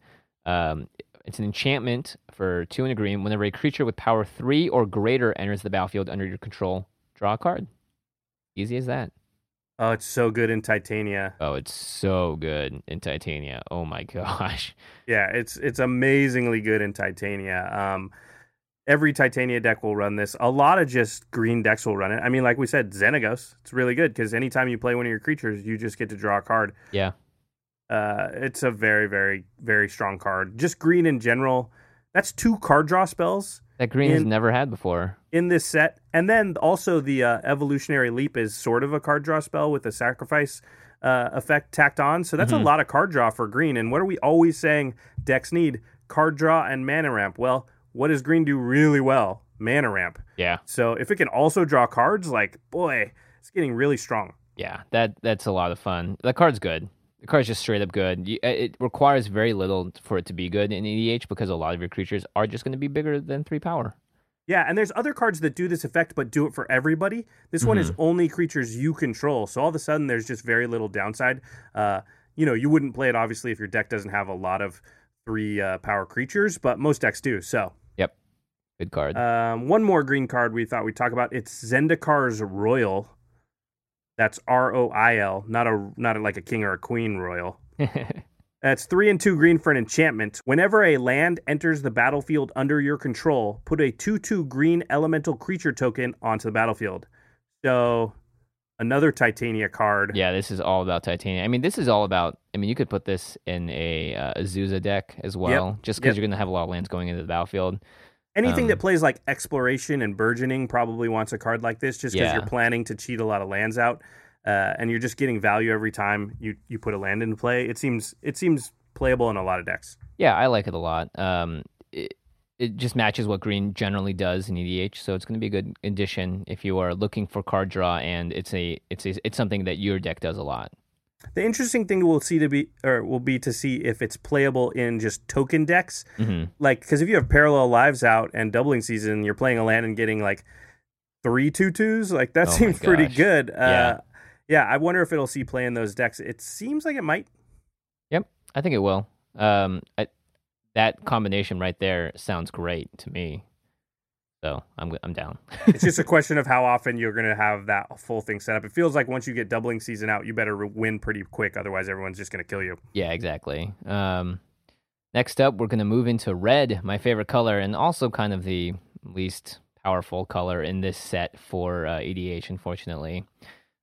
Um, it's an enchantment for two and a green. Whenever a creature with power three or greater enters the battlefield under your control, draw a card. Easy as that. Oh, it's so good in Titania. Oh, it's so good in Titania. Oh my gosh. Yeah, it's it's amazingly good in Titania. Um, every Titania deck will run this. A lot of just green decks will run it. I mean, like we said, Xenagos. It's really good because anytime you play one of your creatures, you just get to draw a card. Yeah. Uh, it's a very, very, very strong card. Just green in general. That's two card draw spells That green has never had before. in this set, and then also the uh, evolutionary leap is sort of a card draw spell with a sacrifice uh, effect tacked on. So that's Mhm. a lot of card draw for green. And what are we always saying decks need? Card draw and mana ramp. Well, what does green do really well? Mana ramp. Yeah. So if it can also draw cards, like boy, it's getting really strong. Yeah. That that's a lot of fun. The card's good. The card is just straight up good. Uh, it requires very little for it to be good in EDH because a lot of your creatures are just going to be bigger than three power. Yeah, and there's other cards that do this effect but do it for everybody. This one is only creatures you control. So all of a sudden there's just very little downside. Uh, you know, you wouldn't play it obviously if your deck doesn't have a lot of three uh, power creatures, but most decks do. So Yep. Good card. um, one more green card we thought we'd talk about. It's Zendikar's Roil. That's R O I L, not a not a, like a king or a queen royal. That's three and two green for an enchantment. Whenever a land enters the battlefield under your control, put a 2 2 green elemental creature token onto the battlefield. So, another Titania card. yeah, this is all about Titania. I mean, this is all about. I mean, you could put this in a uh, Azusa deck as well, just because Yep. you're going to have a lot of lands going into the battlefield. Anything Um, that plays like exploration and burgeoning probably wants a card like this just because Yeah. you're planning to cheat a lot of lands out. Uh, and you're just getting value every time you, you put a land into play. It seems it seems playable in a lot of decks. Yeah, I like it a lot. Um, it, it just matches what green generally does in EDH, so it's going to be a good addition if you are looking for card draw, and it's a it's a, it's something that your deck does a lot. The interesting thing we'll see to be or will be to see if it's playable in just token decks. hmm like because if you have parallel lives out and doubling season you're playing a land and getting like three two twos like that Oh seems pretty good uh Yeah. yeah i wonder if it'll see play in those decks it seems like it might Yep, I think it will. Um, I, that combination right there sounds great to me. So I'm I'm down. it's just a question of how often you're going to have that full thing set up it feels like once you get doubling season out you better win pretty quick otherwise everyone's just going to kill you Yeah, exactly. Um, next up, we're going to move into red, my favorite color, and also kind of the least powerful color in this set for uh, EDH, unfortunately.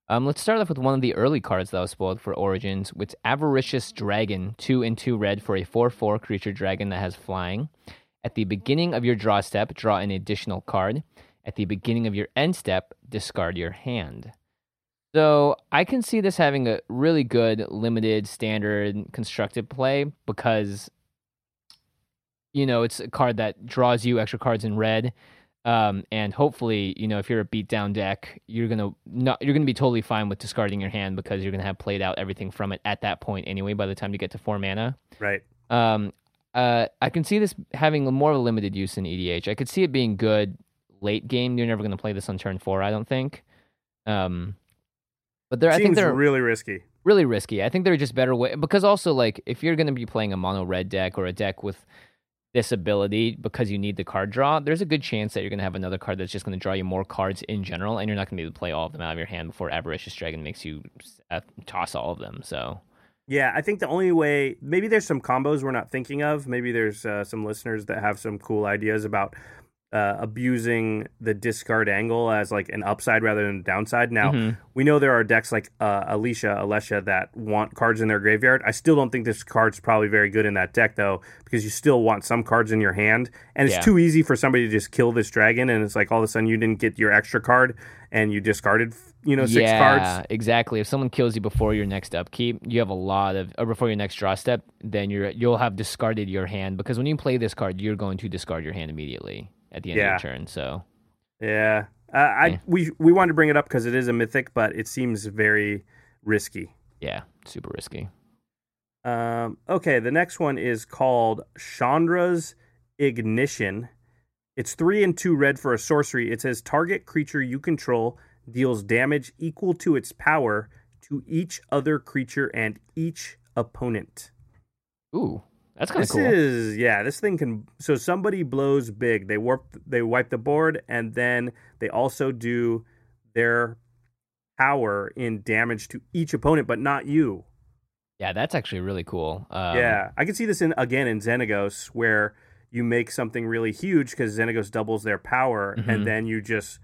Um, let's start off with one of the early cards that was spoiled for Origins, which Avaricious Dragon, 2 and 2 red for a 4 4 creature dragon that has flying. At the beginning of your draw step, draw an additional card. At the beginning of your end step, discard your hand. So I can see this having a really good limited standard constructed play because you know it's a card that draws you extra cards in red. Um, and hopefully, you know, if you're a beatdown deck, you're gonna not you're gonna be totally fine with discarding your hand because you're gonna have played out everything from it at that point anyway. By the time you get to four mana, right um, uh, I can see this having more of a limited use in EDH. I could see it being good late game. You're never going to play this on turn four, I don't think. Um, but there, I think they're really risky really risky. I think they're just better way because also like if you're going to be playing a mono red deck or a deck with this ability because you need the card draw, there's a good chance that you're going to have another card that's just going to draw you more cards in general, and you're not going to be able to play all of them out of your hand before Avaricious Dragon makes you uh, toss all of them. So Yeah, I think the only way maybe there's some combos we're not thinking of. Maybe there's uh, some listeners that have some cool ideas about uh, abusing the discard angle as like an upside rather than a downside. Now Mhm. we know there are decks like uh, Alicia, Alesha that want cards in their graveyard. I still don't think this card's probably very good in that deck though, because you still want some cards in your hand, and it's Yeah. too easy for somebody to just kill this dragon, and it's like all of a sudden you didn't get your extra card and you discarded you know six yeah, cards. exactly. If someone kills you before your next upkeep, you have a lot of, or before your next draw step, then you're you'll have discarded your hand because when you play this card, you're going to discard your hand immediately at the end Yeah. of your turn. So Yeah, uh, I Yeah. we we wanted to bring it up because it is a mythic, but it seems very risky. yeah, super risky. Um, okay, the next one is called Chandra's Ignition. It's three and two red for a sorcery. It says target creature you control deals damage equal to its power to each other creature and each opponent. Ooh, that's kind of cool. This is yeah. This thing can so somebody blows big. They warp. They wipe the board, and then they also do their power in damage to each opponent, but not you. Yeah, that's actually really cool. Um, yeah, I can see this in again in Xenagos where you make something really huge because Xenagos doubles their power, Mhm. and then you just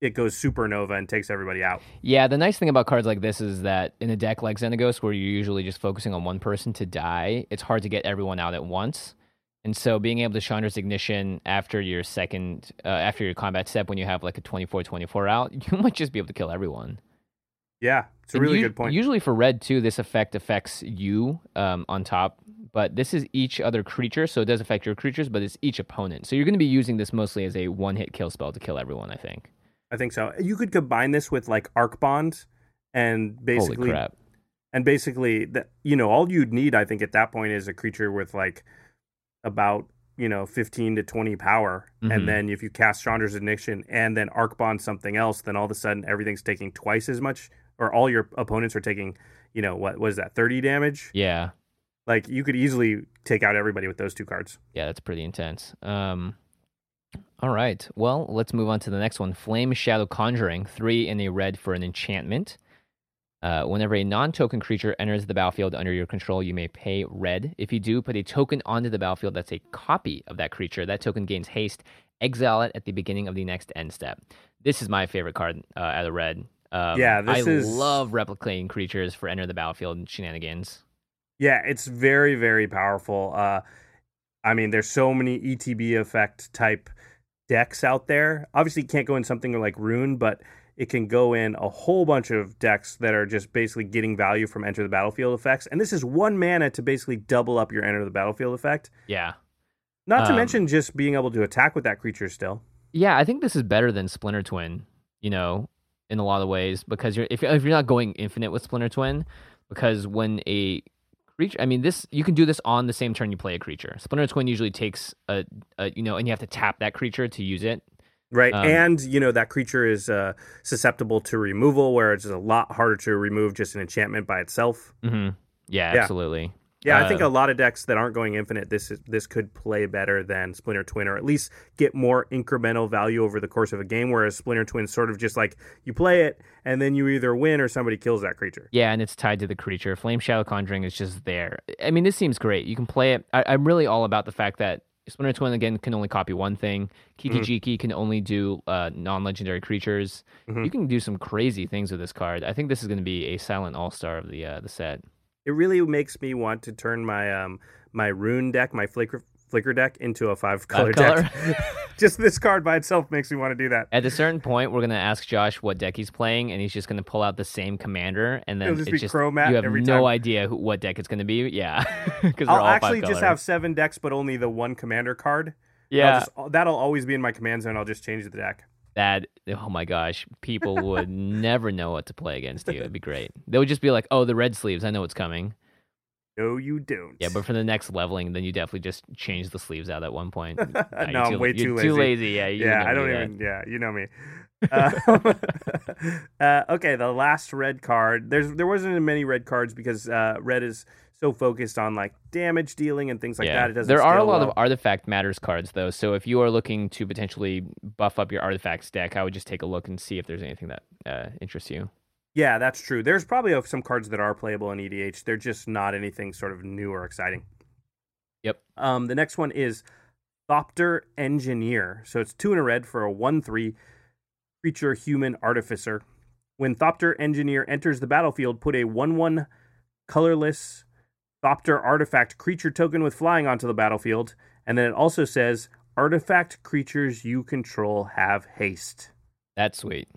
it goes supernova and takes everybody out. Yeah, the nice thing about cards like this is that in a deck like Xenagos, where you're usually just focusing on one person to die, it's hard to get everyone out at once. And so being able to Chandra's Ignition after your second, uh, after your combat step, when you have like a 24-24 out, you might just be able to kill everyone. Yeah, it's a And really u- good point. Usually for red too, this effect affects you um, on top, but this is each other creature, so it does affect your creatures, but it's each opponent. So you're going to be using this mostly as a one-hit kill spell to kill everyone. I think. I think so. You could combine this with like Arc Bond, and basically, Holy crap! and basically, that you know, all you'd need, I think, at that point is a creature with like about you know 15 to 20 power, Mhm. and then if you cast Chandra's Ignition and then Arc Bond something else, then all of a sudden everything's taking twice as much, or all your opponents are taking, you know, what was that 30 damage? Yeah, Like you could easily take out everybody with those two cards. yeah, that's pretty intense. Um, all right, well, let's move on to the next one. Flame Shadow Conjuring, three in a red for an enchantment. Uh, whenever a non-token creature enters the battlefield under your control, you may pay red. If you do, put a token onto the battlefield that's a copy of that creature. That token gains haste. Exile it at the beginning of the next end step. This is my favorite card uh, out of red. Um, Yeah, this I is- love replicating creatures for enter the battlefield shenanigans. Yeah, it's very, very powerful. Uh, I mean, there's so many ETB effect type decks out there. Obviously, it can't go in something like Roon, but it can go in a whole bunch of decks that are just basically getting value from enter the battlefield effects. And this is one mana to basically double up your enter the battlefield effect. Yeah, Not to Um, mention just being able to attack with that creature still. Yeah, I think this is better than Splinter Twin, you know, in a lot of ways because you're if, if you're not going infinite with Splinter Twin, because when a I mean, this you can do this on the same turn you play a creature. Splinter Twin usually takes a, a you know, and you have to tap that creature to use it. Right. Um, and, you know, that creature is uh, susceptible to removal, where it's a lot harder to remove just an enchantment by itself. hmm Yeah, Yeah. absolutely. Yeah, I think a lot of decks that aren't going infinite, this is, this could play better than Splinter Twin, or at least get more incremental value over the course of a game. Whereas Splinter Twin sort of just like you play it, and then you either win or somebody kills that creature. Yeah, and it's tied to the creature. Flame Shadow Conjuring is just there. I mean, this seems great. You can play it. I, I'm really all about the fact that Splinter Twin again can only copy one thing. Kiki Jiki can only do uh, non-legendary creatures. Mhm. You can do some crazy things with this card. I think this is going to be a silent all-star of the uh, the set. It really makes me want to turn my um my Roon deck, my Flicker Flicker deck, into a five color color? deck. just this card by itself makes me want to do that. At a certain point, we're going to ask Josh what deck he's playing, and he's just going to pull out the same commander, and then It'll just it's be just Cromat you have no time. idea who, what deck it's going to be. Yeah, because I'll actually just have seven decks, but only the one commander card. Yeah. just- that'll always be in my command zone. I'll just change the deck. That oh my gosh people would never know what to play against you it'd be great they would just be like oh the red sleeves i know what's coming No, you don't. yeah but for the next leveling then you definitely just change the sleeves out at one point no, I'm too, way too too lazy. lazy yeah you yeah, I don't do even. Yeah, you know me. Uh, uh, okay, the last red card. There's there wasn't many red cards because uh, red is so focused on like damage dealing and things like that. It doesn't. there are a lot well. of artifact matters cards though so if you are looking to potentially buff up your artifacts deck i would just take a look and see if there's anything that uh, interests you Yeah, that's true. There's probably uh, some cards that are playable in EDH. They're just not anything sort of new or exciting. Yep. Um, the next one is Thopter Engineer. So it's two in a red for a 1 3 creature human artificer. When Thopter Engineer enters the battlefield, put a 1 1 colorless Thopter artifact creature token with flying onto the battlefield. And then it also says artifact creatures you control have haste. that's sweet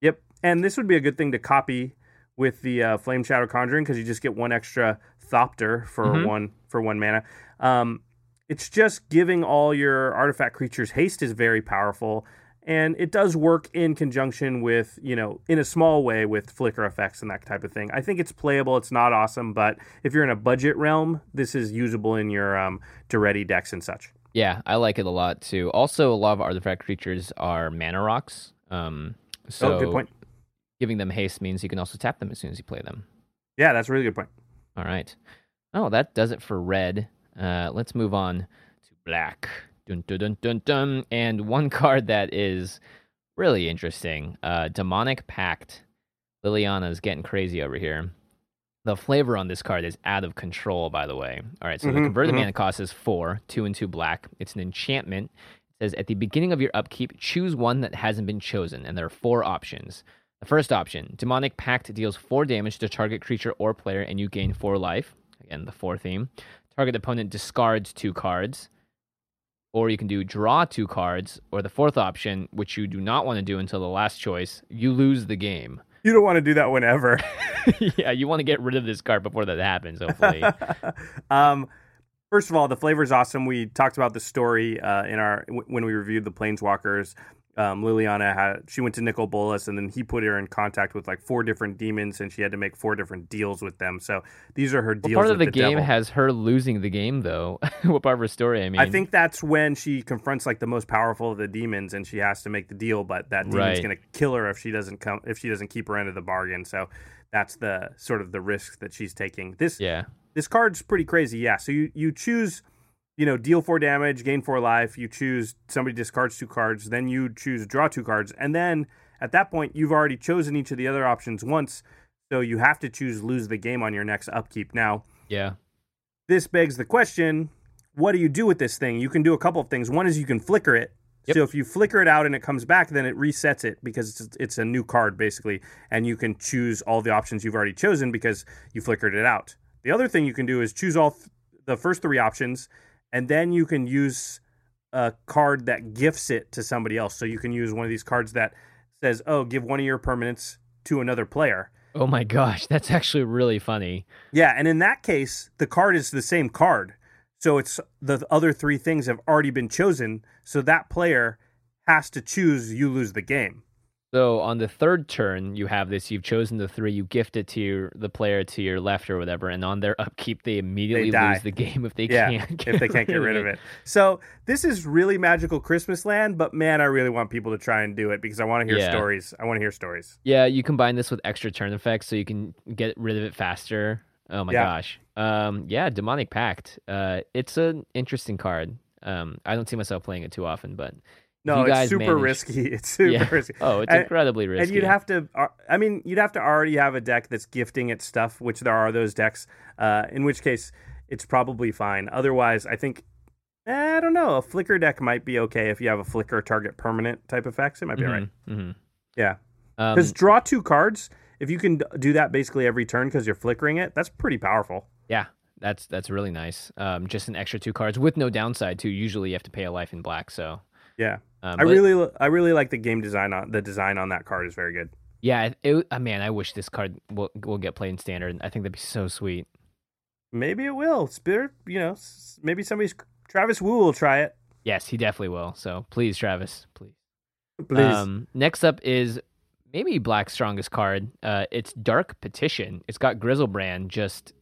Yep, and this would be a good thing to copy with the uh, Flame Shadow Conjuring because you just get one extra Thopter for Mhm. one for one mana. Um, it's just giving all your artifact creatures haste is very powerful, and it does work in conjunction with you know in a small way with flicker effects and that type of thing. I think it's playable. It's not awesome, but if you're in a budget realm, this is usable in your um, ready decks and such. yeah i like it a lot too also a lot of artifact creatures are mana rocks um so oh, good point. giving them haste means you can also tap them as soon as you play them Yeah, that's a really good point. All right. Oh, that does it for red. Uh, let's move on to black. Dun, dun, dun, dun, dun. And one card that is really interesting uh, Demonic Pact. Liliana's getting crazy over here. The flavor on this card is out of control, by the way. All right, so the Mhm, converted mhm. mana cost is four, two and two black. It's an enchantment. It says at the beginning of your upkeep, choose one that hasn't been chosen, and there are four options. The first option, Demonic Pact deals four damage to target creature or player, and you gain four life. Again, the four theme. Target opponent discards two cards. Or you can do draw two cards, or the fourth option, which you do not want to do until the last choice, you lose the game. You don't want to do that whenever. yeah, you want to get rid of this card before that happens, hopefully. um, first of all, the flavor is awesome. We talked about the story uh, in our w- when we reviewed the Planeswalkers. Um, Liliana had she went to Nicol Bolas, and then he put her in contact with like four different demons, and she had to make four different deals with them. So these are her deals. part of with the, game devil. has her losing the game, though? what part of her story? I mean, I think that's when she confronts like the most powerful of the demons, and she has to make the deal. But that demon's Right. going to kill her if she doesn't come if she doesn't keep her end of the bargain. So that's the sort of the risk that she's taking. This Yeah. this card's pretty crazy. Yeah. So you you choose, you know, deal four damage, gain four life. You choose somebody discards two cards, then you choose draw two cards, and then at that point you've already chosen each of the other options once. So you have to choose lose the game on your next upkeep. Now Yeah. this begs the question: What do you do with this thing? You can do a couple of things. One is you can flicker it. Yep. So if you flicker it out and it comes back, then it resets it because it's, it's a new card basically, and you can choose all the options you've already chosen because you flickered it out. The other thing you can do is choose all th- the first three options, and then you can use a card that gifts it to somebody else. So you can use one of these cards that says, "Oh, give one of your permanents to another player." Oh my gosh, that's actually really funny. Yeah, and in that case, the card is the same card. So it's the other three things have already been chosen. So that player has to choose you lose the game. So on the third turn, you have this. You've chosen the three. You gift it to your, the player to your left or whatever, and on their upkeep, they immediately die. lose the game if they Yeah, can't. if they can't get rid of it. So this is really magical Christmas land, but man, I really want people to try and do it because I want to hear Yeah. stories. I want to hear stories. Yeah, you combine this with extra turn effects, so you can get rid of it faster. Oh my Yeah. gosh. Um, yeah, demonic pact. Uh, it's an interesting card. Um, I don't see myself playing it too often, but No, it's super manage- risky. It's super yeah. risky. Oh, it's And- incredibly risky. And you'd have to, uh, I mean, you'd have to already have a deck that's gifting it stuff, which there are those decks. Uh, in which case, it's probably fine. Otherwise, I think, eh, I don't know, a flicker deck might be okay if you have a flicker target permanent type effects. It might be all right. hmm Yeah, Um, because draw two cards. If you can do that basically every turn because you're flickering it, that's pretty powerful. yeah, that's that's really nice. Um, just an extra two cards with no downside too. Usually, you have to pay a life in black. So, Yeah, um, I but- really, I really like the game design on the design on that card is very good. yeah. It, it, uh, man, I wish this card will will get played in standard. I think that'd be so sweet. Maybe it will. Spirit, you know, maybe somebody's Travis Woo will try it. Yes, he definitely will. So please, Travis, please. Please. Um, next up is maybe Black's strongest card. Uh, it's Dark Petition. It's got Griselbrand just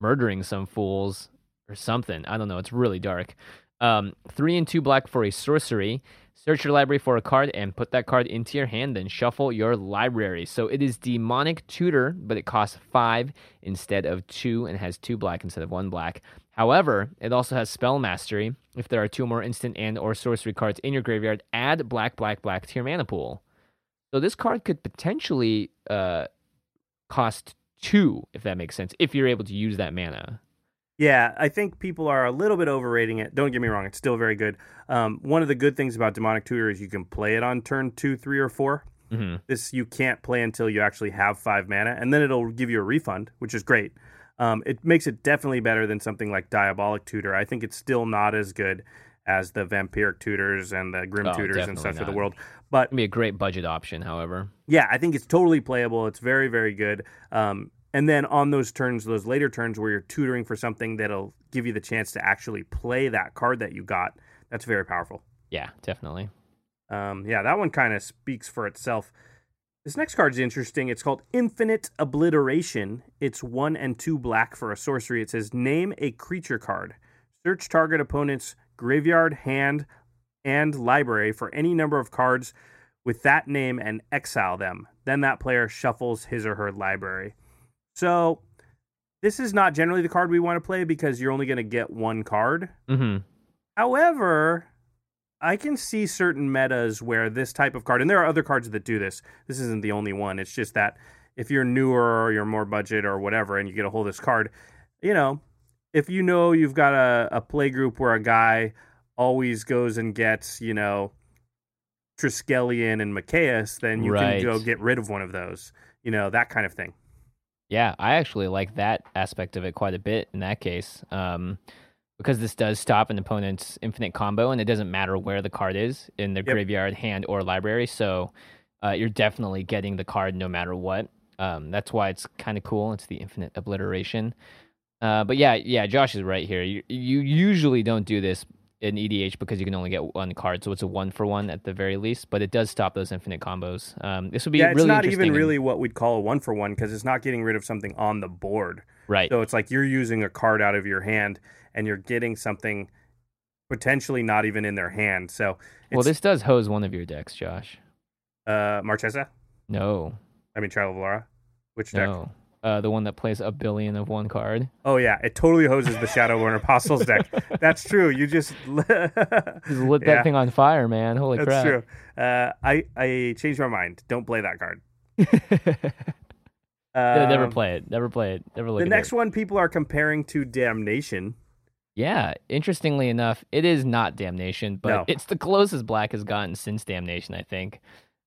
murdering some fools or something. I don't know. It's really dark. Um, three and two black for a sorcery. Search your library for a card and put that card into your hand, then shuffle your library. So it is Demonic Tutor, but it costs five instead of two and has two black instead of one black. However, it also has Spell Mastery. If there are two more instant and or sorcery cards in your graveyard, add black, black, black to your mana pool. So this card could potentially uh, cost two, if that makes sense, if you're able to use that mana. Yeah, I think people are a little bit overrating it. Don't get me wrong; it's still very good. Um, one of the good things about Demonic Tutor is you can play it on turn two, three, or four. hmm This you can't play until you actually have five mana, and then it'll give you a refund, which is great. Um, it makes it definitely better than something like Diabolic Tutor. I think it's still not as good as the Vampiric Tutors and the Grim Oh, Tutors and such of the world. But It'd be a great budget option, however. yeah, I think it's totally playable. It's very, very good. Um, and then on those turns, those later turns where you're tutoring for something that'll give you the chance to actually play that card that you got, that's very powerful. Yeah, definitely. Um, yeah, that one kind of speaks for itself. This next card's interesting. It's called Infinite Obliteration. It's one and two black for a sorcery. It says name a creature card. Search target opponent's graveyard, hand, and library for any number of cards with that name and exile them. Then that player shuffles his or her library. So this is not generally the card we want to play because you're only going to get one card. hmm However, I can see certain metas where this type of card, and there are other cards that do this. This isn't the only one. It's just that if you're newer or you're more budget or whatever, and you get a hold of this card, you know, if you know you've got a, a play group where a guy always goes and gets, you know, Triskelion and Mikaeus, then you Right. can go get rid of one of those. You know, that kind of thing. Yeah, I actually like that aspect of it quite a bit in that case. Um, because this does stop an opponent's infinite combo, and it doesn't matter where the card is in their Yep. graveyard, hand, or library. So uh, you're definitely getting the card no matter what. Um, that's why it's kind of cool. It's the infinite obliteration. Uh, but yeah, yeah, Josh is right here. You, you usually don't do this in EDH because you can only get one card, so it's a one for one at the very least. But it does stop those infinite combos. Um, this would be yeah, it's really not interesting even and- really what we'd call a one for one because it's not getting rid of something on the board. right. So it's like you're using a card out of your hand and you're getting something potentially not even in their hand. So it's, well, this does hose one of your decks, Josh. uh, Marchesa, No, I mean Child of Alara, which deck? no. Uh, the one that plays a billion of one card. Oh yeah, it totally hoses the Shadowborn Apostles deck. That's true. You just Just lit that Yeah, thing on fire, man. Holy That's crap. That's true. Uh, I I changed my mind. Don't play that card. Yeah, never Um, play it. Never play it. Never look The next it. one people are comparing to Damnation. Yeah, interestingly enough, it is not Damnation, but No. it's the closest Black has gotten since Damnation, I think.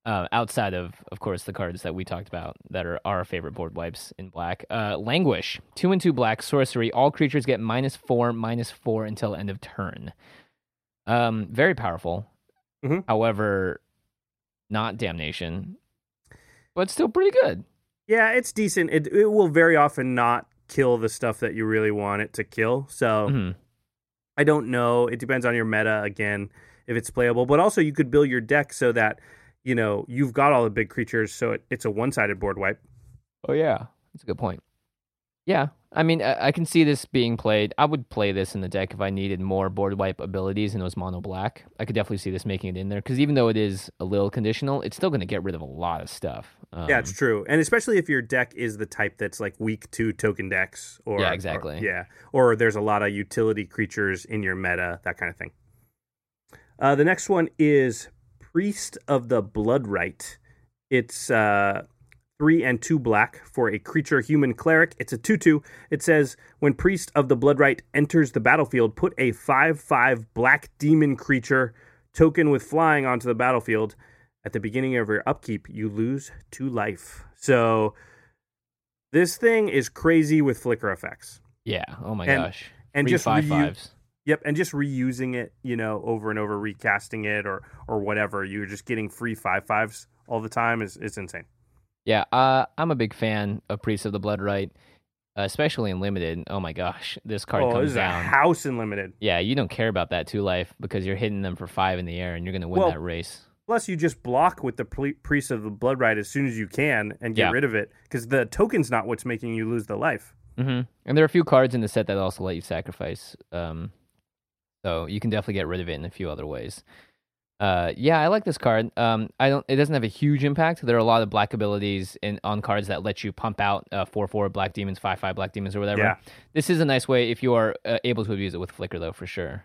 Uh, outside of, of course, the cards that we talked about that are our favorite board wipes in Black. Uh, Languish, two and two Black sorcery. All creatures get minus four, minus four until end of turn. Um, very powerful. Mhm. However, not Damnation, but still pretty good. Yeah, it's decent. It it will very often not kill the stuff that you really want it to kill. So Mhm. I don't know. It depends on your meta again if it's playable. But also you could build your deck so that you know you've got all the big creatures, so it, it's a one sided board wipe. Oh yeah, that's a good point. Yeah, I mean, I, I can see this being played. I would play this in the deck if I needed more board wipe abilities and it was mono black. I could definitely see this making it in there because even though it is a little conditional, it's still going to get rid of a lot of stuff. Um, yeah, it's true, and especially if your deck is the type that's like weak to token decks, or Yeah, or- exactly. yeah, or there's a lot of utility creatures in your meta, that kind of thing. Uh, the next one is Priest of the Blood Bloodrite. It's uh, three and two black for a creature human cleric. It's a two-two. It says when Priest of the Bloodrite enters the battlefield, put a five-five black demon creature token with flying onto the battlefield. At the beginning of your upkeep, you lose two life. So this thing is crazy with flicker effects. Yeah. Oh my And- gosh. and Three just five fives. Yep, and just reusing it, you know, over and over, recasting it or or whatever. You're just getting free five fives all the time is is insane. Yeah, uh, I'm a big fan of Priest of the Bloodrite, especially in limited. Oh my gosh, this card oh, this comes is down. house in limited. yeah, you don't care about that two life because you're hitting them for five in the air and you're going to win Well, that race. Plus, you just block with the priest of the Bloodrite as soon as you can and get Yeah. rid of it because the token's not what's making you lose the life. hmm And there are a few cards in the set that also let you sacrifice. Um, so you can definitely get rid of it in a few other ways. Uh, yeah, I like this card. Um, I don't. It doesn't have a huge impact. There are a lot of black abilities in on cards that let you pump out uh, four four black demons, five five black demons, or whatever. Yeah. This is a nice way if you are uh, able to abuse it with flicker, though, for sure.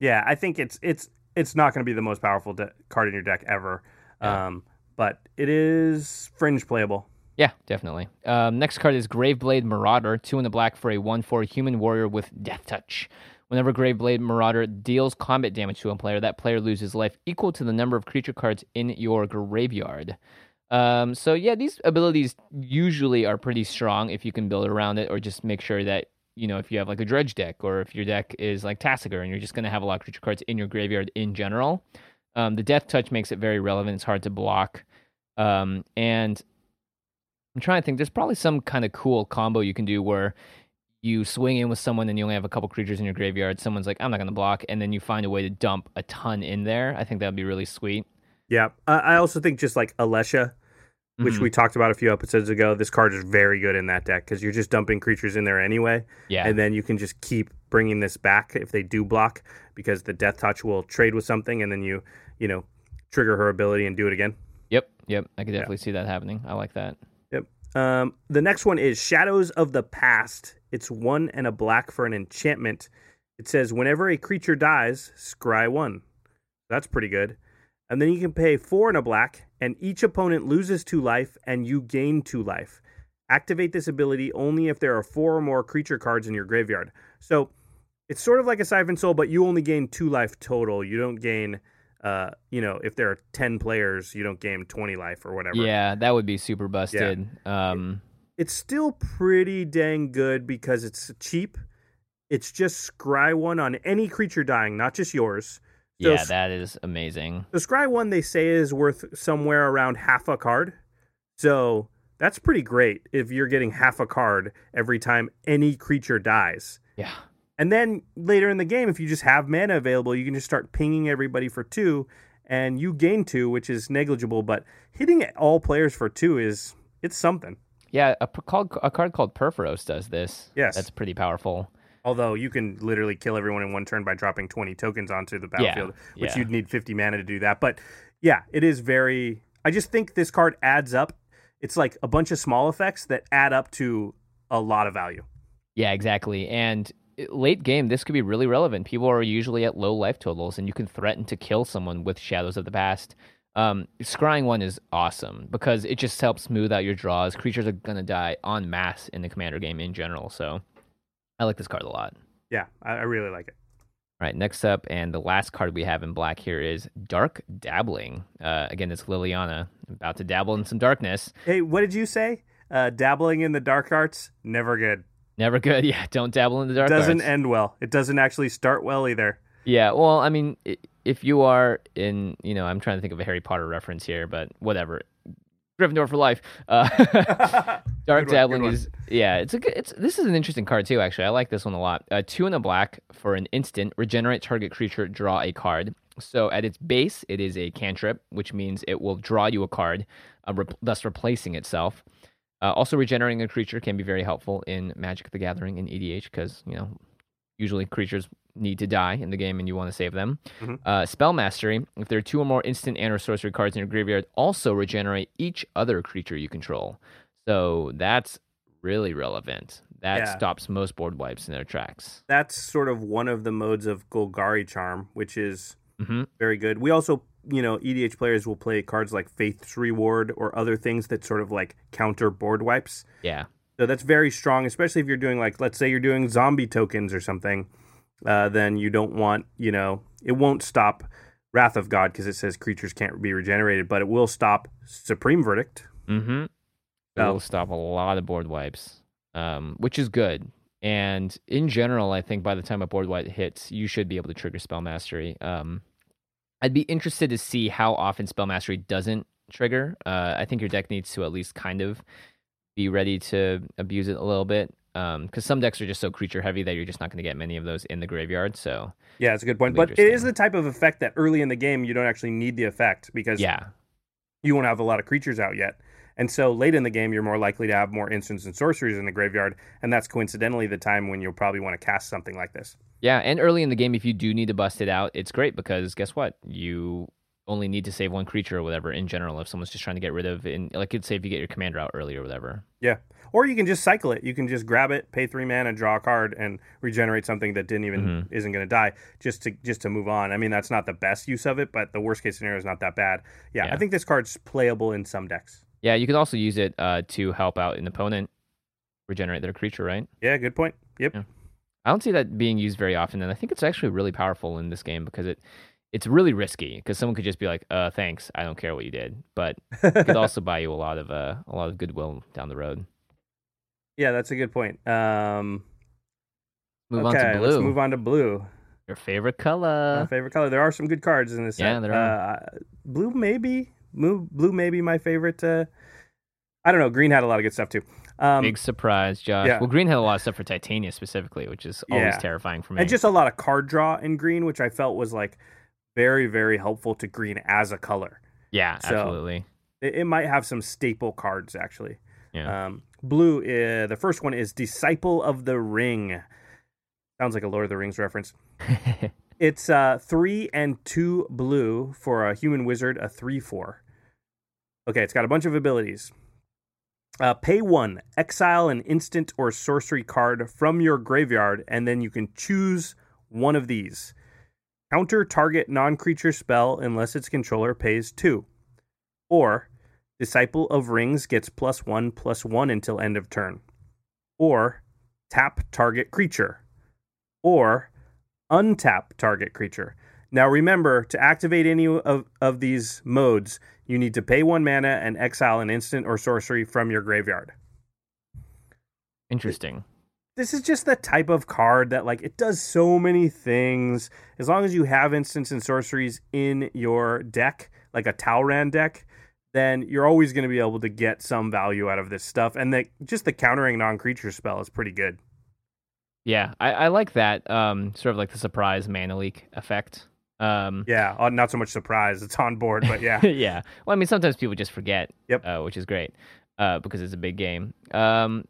Yeah, I think it's it's it's not going to be the most powerful de- card in your deck ever, Yeah. um, but it is fringe playable. Yeah, definitely. Um, next card is Graveblade Marauder, two in the black for a 1 4 human warrior with Death Touch. Whenever Graveblade Marauder deals combat damage to a player, that player loses life equal to the number of creature cards in your graveyard. Um, so, yeah, these abilities usually are pretty strong if you can build around it, or just make sure that, you know, if you have like a dredge deck, or if your deck is like Tasigur and you're just going to have a lot of creature cards in your graveyard in general. Um, the Death Touch makes it very relevant. It's hard to block. Um, and I'm trying to think. There's probably some kind of cool combo you can do where you swing in with someone and you only have a couple creatures in your graveyard. Someone's like, I'm not going to block, and then you find a way to dump a ton in there. I think that'd be really sweet. Yeah, I I also think just like Alesha, which Mhm. we talked about a few episodes ago, this card is very good in that deck because you're just dumping creatures in there anyway, Yeah, and then you can just keep bringing this back if they do block because the Death Touch will trade with something, and then you you know trigger her ability and do it again. yep, yep. I could definitely see that happening. I like that. Um, the next one is Shadows of the Past. It's one and a black for an enchantment. It says whenever a creature dies, scry one. That's pretty good. And then you can pay four and a black and each opponent loses two life and you gain two life. Activate this ability only if there are four or more creature cards in your graveyard. So it's sort of like a Siphon Soul, but you only gain two life total. You don't gain, uh, you know, if there are 10 players, you don't gain 20 life or whatever. Yeah, that would be super busted. Um, It's still pretty dang good because it's cheap. It's just scry one on any creature dying, not just yours. So yeah, that is amazing. The scry one they say is worth somewhere around half a card. So that's pretty great if you're getting half a card every time any creature dies. Yeah. And then later in the game, if you just have mana available, you can just start pinging everybody for two, and you gain two, which is negligible. But hitting all players for two is it's something. Yeah, a, a card called Purphoros does this. Yes. That's pretty powerful. Although you can literally kill everyone in one turn by dropping 20 tokens onto the battlefield, which yeah. you'd need 50 mana to do that. But yeah, it is very. I just think this card adds up. It's like a bunch of small effects that add up to a lot of value. Yeah, exactly. And late game, this could be really relevant. People are usually at low life totals, and you can threaten to kill someone with Shadows of the Past. Um, scrying one is awesome because it just helps smooth out your draws. Creatures are gonna die en masse in the commander game in general, so I like this card a lot. Yeah, I, really like it. All right, next up, and the last card we have in black here is Dark Dabbling. Uh, again, it's Liliana about to dabble in some darkness. Hey, what did you say? Uh, dabbling in the dark arts, never good. Never good. Yeah, don't dabble in the dark. Arts. Doesn't arts. end well. It doesn't actually start well either. Yeah, well, I mean, if you are in, you know, I'm trying to think of a Harry Potter reference here, but whatever. Gryffindor for life. Uh, Dark one, Dabbling is yeah. It's a good. It's this is an interesting card too. Actually, I like this one a lot. Uh, two in a black for an instant. Regenerate target creature. Draw a card. So at its base, it is a cantrip, which means it will draw you a card, uh, rep- thus replacing itself. Uh, also, regenerating a creature can be very helpful in Magic: The Gathering and EDH because you know usually creatures need to die in the game and you want to save them. Mhm. Uh, Spell Mastery, if there are two or more instant and or sorcery cards in your graveyard, also regenerate each other creature you control. So that's really relevant. That Yeah. stops most board wipes in their tracks. That's sort of one of the modes of Golgari Charm, which is hmm very good. We also, you know, EDH players will play cards like Faith's Reward or other things that sort of like counter board wipes. Yeah. So that's very strong, especially if you're doing like, let's say you're doing zombie tokens or something. Uh, then you don't want, you know, it won't stop Wrath of God because it says creatures can't be regenerated, but it will stop Supreme Verdict. Mm-hmm. It will stop a lot of board wipes, um, which is good. And in general, I think by the time a board wipe hits, you should be able to trigger spell mastery. Um, I'd be interested to see how often spell mastery doesn't trigger. Uh, I think your deck needs to at least kind of be ready to abuse it a little bit. Because some decks are just so creature heavy that you're just not going to get many of those in the graveyard. So Yeah, it's a good point. But it is the type of effect that early in the game you don't actually need the effect because yeah, you won't have a lot of creatures out yet. And so late in the game, you're more likely to have more instants and sorceries in the graveyard, and that's coincidentally the time when you'll probably want to cast something like this. Yeah, and early in the game, if you do need to bust it out, it's great because guess what? You only need to save one creature or whatever in general if someone's just trying to get rid of and like it's say if you get your commander out early or whatever. Yeah. Or you can just cycle it. You can just grab it, pay three mana, draw a card, and regenerate something that didn't even Mm-hmm. isn't going to die, just to just to move on. I mean, that's not the best use of it, but the worst case scenario is not that bad. Yeah, Yeah. I think this card's playable in some decks. Yeah, you can also use it uh, to help out an opponent regenerate their creature, right? Yeah, good point. Yep. Yeah. I don't see that being used very often, and I think it's actually really powerful in this game because it it's really risky because someone could just be like, "Uh, thanks, I don't care what you did," but it could also buy you a lot of uh, a lot of goodwill down the road. Yeah, that's a good point. Um, Move okay, on to let's move on to blue. Your favorite My color. favorite color. There are some good cards in this set. Yeah, there are. Uh, blue, maybe. Blue, blue, maybe my favorite. Uh, I don't know. Green had a lot of good stuff too. Um, Big surprise, Josh. yeah. Well, Green had a lot of stuff for Titania specifically, which is always Yeah. terrifying for me. and just a lot of card draw in green, which I felt was like very, very helpful to green as a color. yeah, so- absolutely. It, it might have some staple cards actually. Yeah. Um, blue. Uh, the first one is Disciple of the Ring. Sounds like a Lord of the Rings reference. It's uh, three and two blue for a human wizard, a three four. Okay, it's got a bunch of abilities. Uh, pay one, exile an instant or sorcery card from your graveyard, and then you can choose one of these. Counter target non creature spell unless its controller pays two. Or Disciple of Rings gets plus one plus one until end of turn. Or tap target creature. Or untap target creature. Now remember, to activate any of, of these modes, you need to pay one mana and exile an instant or sorcery from your graveyard. Interesting. This is just the type of card that like it does so many things. As long as you have instants and sorceries in your deck, like a Talrand deck, then you're always going to be able to get some value out of this stuff. And the just the countering non-creature spell is pretty good. Yeah, I, I like that. Um, sort of like the surprise mana leak effect. Um, Yeah, uh, not so much surprise. It's on board, but yeah. yeah. Well, I mean, sometimes people just forget. Yep. Uh, which is great, uh, because it's a big game. Um,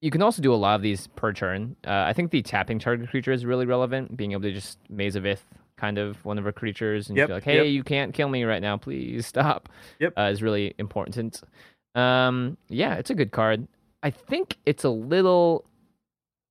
you can also do a lot of these per turn. Uh, I think the tapping target creature is really relevant. Being able to just Maze of Ith kind of one of our creatures and Yep, be like, hey, yep. you can't kill me right now, please stop. Yep. Uh, is really important. Um, yeah, it's a good card. I think it's a little.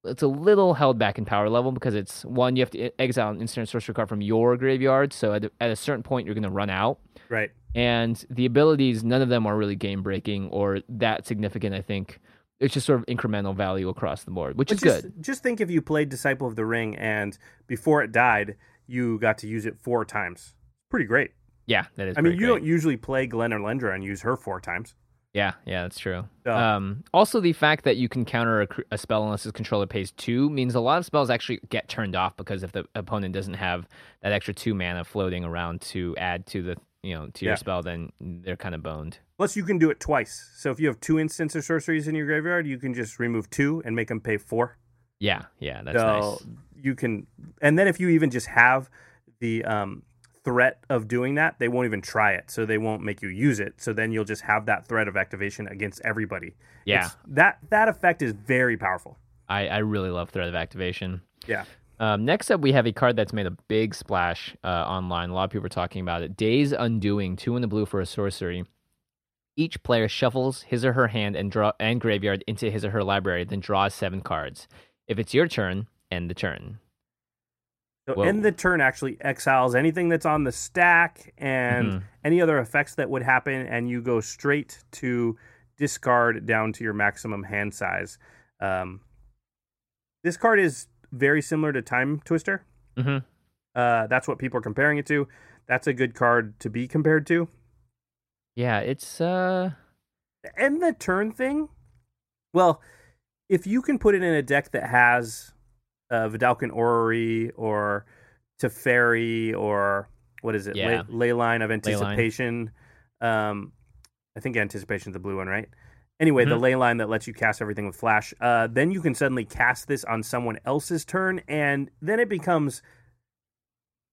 It's a little held back in power level because it's one you have to exile an instant sorcery card from your graveyard. So at, a- at a certain point you're going to run out right. and the abilities none of them are really game breaking or that significant i think it's just sort of incremental value across the board which But is just, good Just think if you played Disciple of the Ring and before it died, you got to use it four times. Pretty great. yeah that is I mean, you great. don't usually play Glen Elendra and use her four times. Yeah yeah that's true So- um, also the fact that you can counter a, a spell unless its controller pays two means a lot of spells actually get turned off because if the opponent doesn't have that extra two mana floating around to add to the you know to your Yeah. spell then they're kind of boned Plus, you can do it twice. So if you have two instants or sorceries in your graveyard, you can just remove two and make them pay four. yeah yeah that's so nice you can, and then if you even just have the um, threat of doing that, they won't even try it. So they won't make you use it. So then you'll just have that threat of activation against everybody. yeah It's- that that effect is very powerful. I, I really love threat of activation Yeah. Um, next up, we have a card that's made a big splash uh, online. A lot of people are talking about it. Days Undoing, two in the blue for a sorcery. Each player shuffles his or her hand and draw and graveyard into his or her library, then draws seven cards. If it's your turn, end the turn. So Whoa. end the turn actually exiles anything that's on the stack and Mhm. any other effects that would happen, and you go straight to discard down to your maximum hand size. Um, this card is very similar to Timetwister. hmm Uh, that's what people are comparing it to. That's a good card to be compared to. Yeah, it's uh, end the turn thing. Well, if you can put it in a deck that has uh, Vedalken Orrery or Teferi or what is it? Yeah. Ley, Leyline of Anticipation. Um, I think anticipation is the blue one, right? Anyway, the Mhm. ley line that lets you cast everything with flash. Uh, then you can suddenly cast this on someone else's turn, and then it becomes,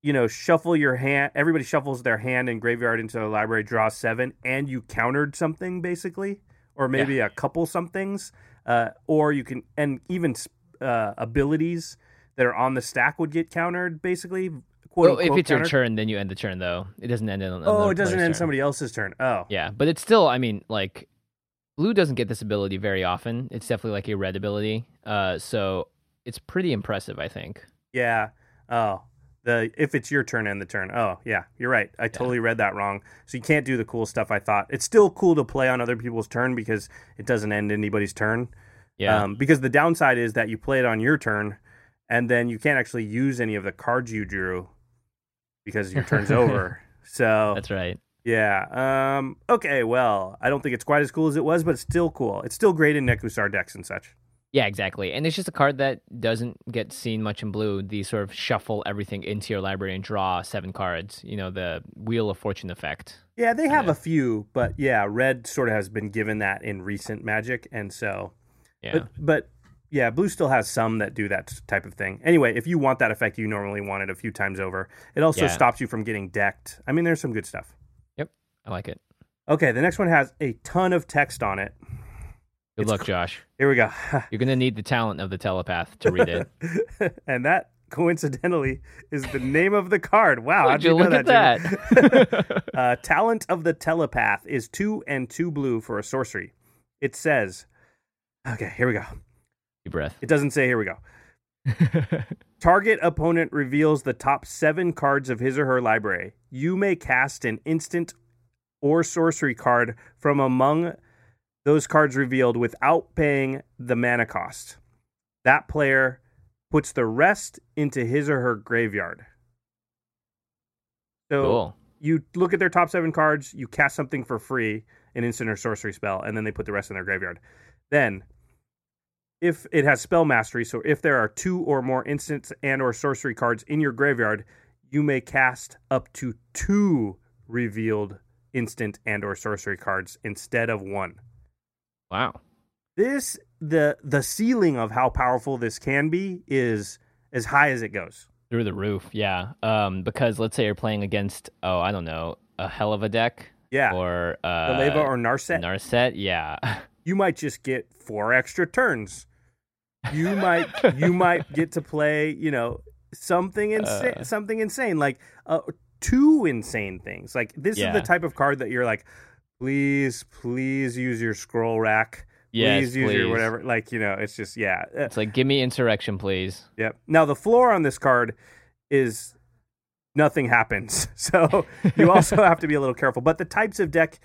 you know, shuffle your hand. Everybody shuffles their hand and graveyard into the library, draw seven, and you countered something basically, or maybe a couple somethings, uh, or you can, and even uh, abilities that are on the stack would get countered basically. Quote, well, if unquote, it's your turn, then you end the turn though. It doesn't end on. Oh, it doesn't end turn. somebody else's turn. Oh, Yeah, but it's still. I mean, like, blue doesn't get this ability very often. It's definitely like a red ability. Uh, so it's pretty impressive, I think. Yeah. Oh, the if it's your turn and the turn. Oh, yeah, you're right. I totally read that wrong. So you can't do the cool stuff. I thought it's still cool to play on other people's turn because it doesn't end anybody's turn. Yeah. Um, because the downside is that you play it on your turn, and then you can't actually use any of the cards you drew because your turn's over. So That's right. yeah. Um. Okay. Well, I don't think it's quite as cool as it was, but it's still cool. It's still great in Nekusar decks and such. Yeah, exactly. And it's just a card that doesn't get seen much in blue. The sort of shuffle everything into your library and draw seven cards. You know, the Wheel of Fortune effect. Yeah, they have Yeah. a few, but yeah, red sort of has been given that in recent Magic, and so, Yeah. but but yeah, blue still has some that do that type of thing. Anyway, if you want that effect, you normally want it a few times over. It also Yeah. stops you from getting decked. I mean, there's some good stuff. Yep, I like it. Okay, the next one has a ton of text on it. Good It's luck, Josh. Here we go. You're going to need the talent of the telepath to read it. and that coincidentally is the name of the card. Wow, how'd you you know that, at that? uh, Talent of the Telepath is two and two blue for a sorcery. It says, okay, here we go. Deep breath. It doesn't say here we go. Target opponent reveals the top seven cards of his or her library. You may cast an instant or sorcery card from among those cards revealed without paying the mana cost. That player puts the rest into his or her graveyard. So Cool. you look at their top seven cards, you cast something for free, an instant or sorcery spell, and then they put the rest in their graveyard. Then, if it has spell mastery, so if there are two or more instants and or sorcery cards in your graveyard, you may cast up to two revealed instant and or sorcery cards instead of one. Wow. This the the ceiling of how powerful this can be is as high as it goes. Through the roof, yeah. Um, because let's say you're playing against, oh, I don't know, a hell of a deck, Yeah. or uh, Jeleva or Narset. Narset, yeah. you might just get four extra turns. You might you might get to play, you know, something insane, Uh. something insane like uh, two insane things. Like this is the type of card that you're like, please, please use your scroll rack. yes, please use your whatever. Like you know, it's just yeah. Uh, It's like, give me insurrection, please. Yep. Now the floor on this card is nothing happens. So you also have to be a little careful. But the types of deck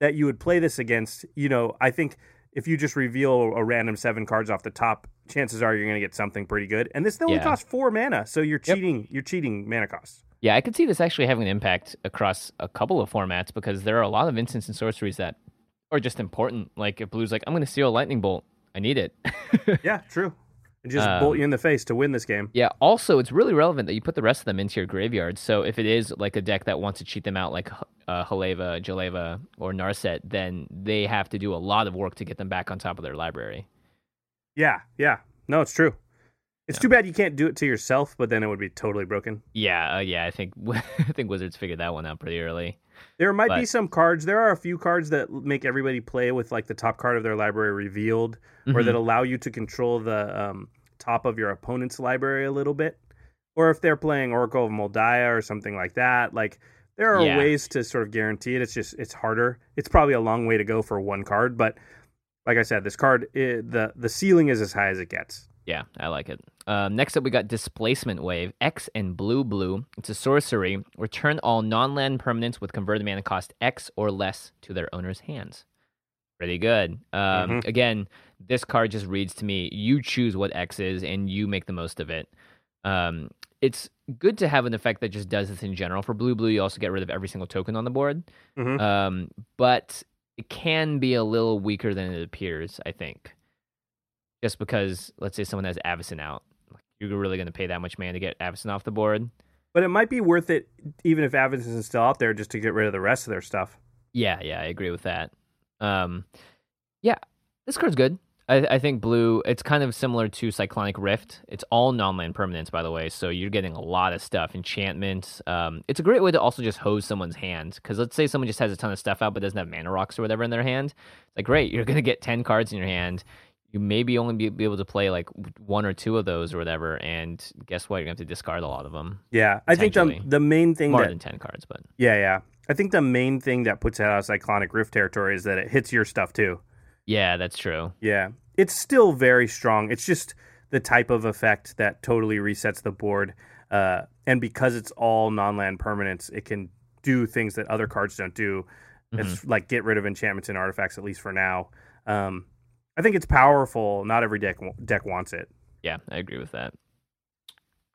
that you would play this against, you know, I think if you just reveal a random seven cards off the top, chances are you're going to get something pretty good. And this only Yeah. costs four mana, so you're Yep. cheating. You're cheating mana costs. Yeah, I could see this actually having an impact across a couple of formats because there are a lot of instants and sorceries that are just important. Like if Blue's like, I'm going to steal a lightning bolt, I need it. Yeah, true. And just Um, bolt you in the face to win this game. yeah. Also, it's really relevant that you put the rest of them into your graveyard. So if it is like a deck that wants to cheat them out, like uh, Haleva, Jeleva, or Narset, then they have to do a lot of work to get them back on top of their library. Yeah, yeah. No, it's true. It's Yeah. too bad you can't do it to yourself, but then it would be totally broken. Yeah, uh, yeah. I think I think Wizards figured that one out pretty early. There might be some cards. There are a few cards that make everybody play with like the top card of their library revealed, or Mhm. that allow you to control the um, top of your opponent's library a little bit. Or if they're playing Oracle of Mul Daya or something like that, like there are Yeah. ways to sort of guarantee it. It's just it's harder. It's probably a long way to go for one card, but like I said, this card i the the ceiling is as high as it gets. Yeah, I like it. Um, next up, we got Displacement Wave X and Blue Blue. It's a sorcery. Return all non-land permanents with converted mana cost X or less to their owner's hands. Pretty good. Um, Mhm. Again, this card just reads to me: you choose what X is, and you make the most of it. Um, it's good to have an effect that just does this in general. For Blue Blue, you also get rid of every single token on the board. Mhm. Um, but it can be a little weaker than it appears. I think just because let's say someone has Avacyn out, you're really going to pay that much mana to get Avacyn off the board. But it might be worth it, even if Avacyn is still out there, just to get rid of the rest of their stuff. Yeah, yeah, I agree with that. Um, yeah, this card's good. I, I think blue. It's kind of similar to Cyclonic Rift. It's all non-land permanents, by the way, so you're getting a lot of stuff. Enchantments. Um, it's a great way to also just hose someone's hand because let's say someone just has a ton of stuff out but doesn't have mana rocks or whatever in their hand. It's like great, you're gonna get ten cards in your hand. You maybe only be, be able to play like one or two of those or whatever, and guess what? You're gonna have to discard a lot of them. Yeah, I think the the main thing More that than ten cards, but Yeah, yeah. I think the main thing that puts it out of Cyclonic Rift territory is that it hits your stuff too. yeah, that's true. Yeah. It's still very strong. It's just the type of effect that totally resets the board. Uh, and because it's all non land permanents, it can do things that other cards don't do. It's like get rid of enchantments and artifacts, at least for now. Um, I think it's powerful. Not every deck deck wants it. Yeah, I agree with that.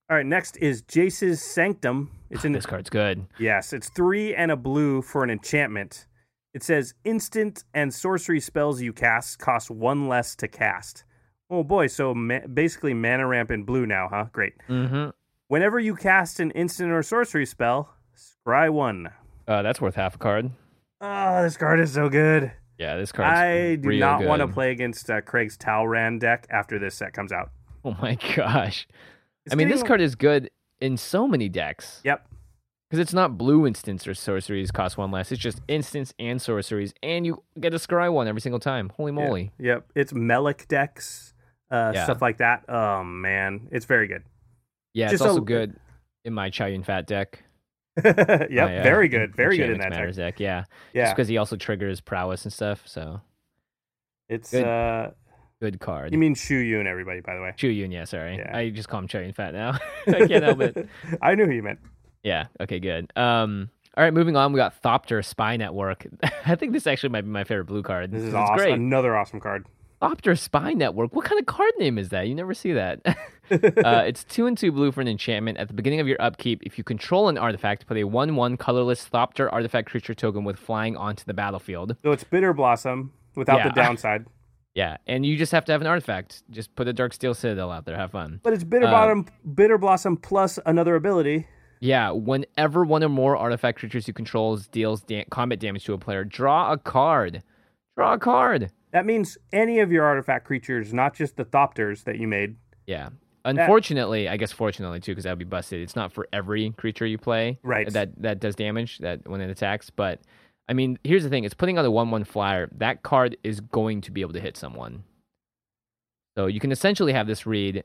All right, next is Jace's Sanctum. It's in This card's good. Yes, it's three and a blue for an enchantment. It says instant and sorcery spells you cast cost one less to cast. Oh boy, so ma- basically mana ramp in blue now, huh? Great. Mm-hmm. Whenever you cast an instant or sorcery spell, scry one. Uh, that's worth half a card. Oh, this card is so good. Yeah, this card's I do not want to play against uh, Craig's Talrand deck after this set comes out. Oh my gosh! It's I mean, this card is good in so many decks Yep. because it's not blue instants or sorceries cost one less. It's just instants and sorceries, and you get a scry one every single time. Holy Yeah. moly! Yep. It's Melek decks, uh, Yeah. stuff like that. Oh man, it's very good. Yeah, Just it's also a- good in my Chayun Fat deck. yep. My, uh, very good. Very good in that deck. Matters deck. Yeah, Yeah. just because he also triggers prowess and stuff. So It's Good. uh good card. you mean Shu Yun everybody by the way. Chu Yun? Yeah, sorry. Yeah. I just call him Chayun Fat now. I can't help it. I knew who you meant. Yeah. Okay. Good. Um. All right, moving on. We got Thopter Spy Network. I think this actually might be my favorite blue card. This is awesome. great. Another awesome card. Thopter Spy Network. What kind of card name is that? You never see that. uh, it's two and two blue for an enchantment. At the beginning of your upkeep, if you control an artifact, put a one-one colorless Thopter artifact creature token with flying onto the battlefield. So it's Bitterblossom without Yeah. the downside. Yeah, and you just have to have an artifact. Just put a Darksteel Citadel out there. Have fun. But it's Bitter Um, Bottom, Bitterblossom plus another ability. Yeah, whenever one or more artifact creatures you control deals da- combat damage to a player, draw a card. Draw a card. That means any of your artifact creatures, not just the Thopters that you made. Yeah. Unfortunately, I guess fortunately too, because that would be busted. It's not for every creature you play Right. that that does damage that when it attacks. But I mean, here's the thing: it's putting out a one-one flyer. That card is going to be able to hit someone. So you can essentially have this read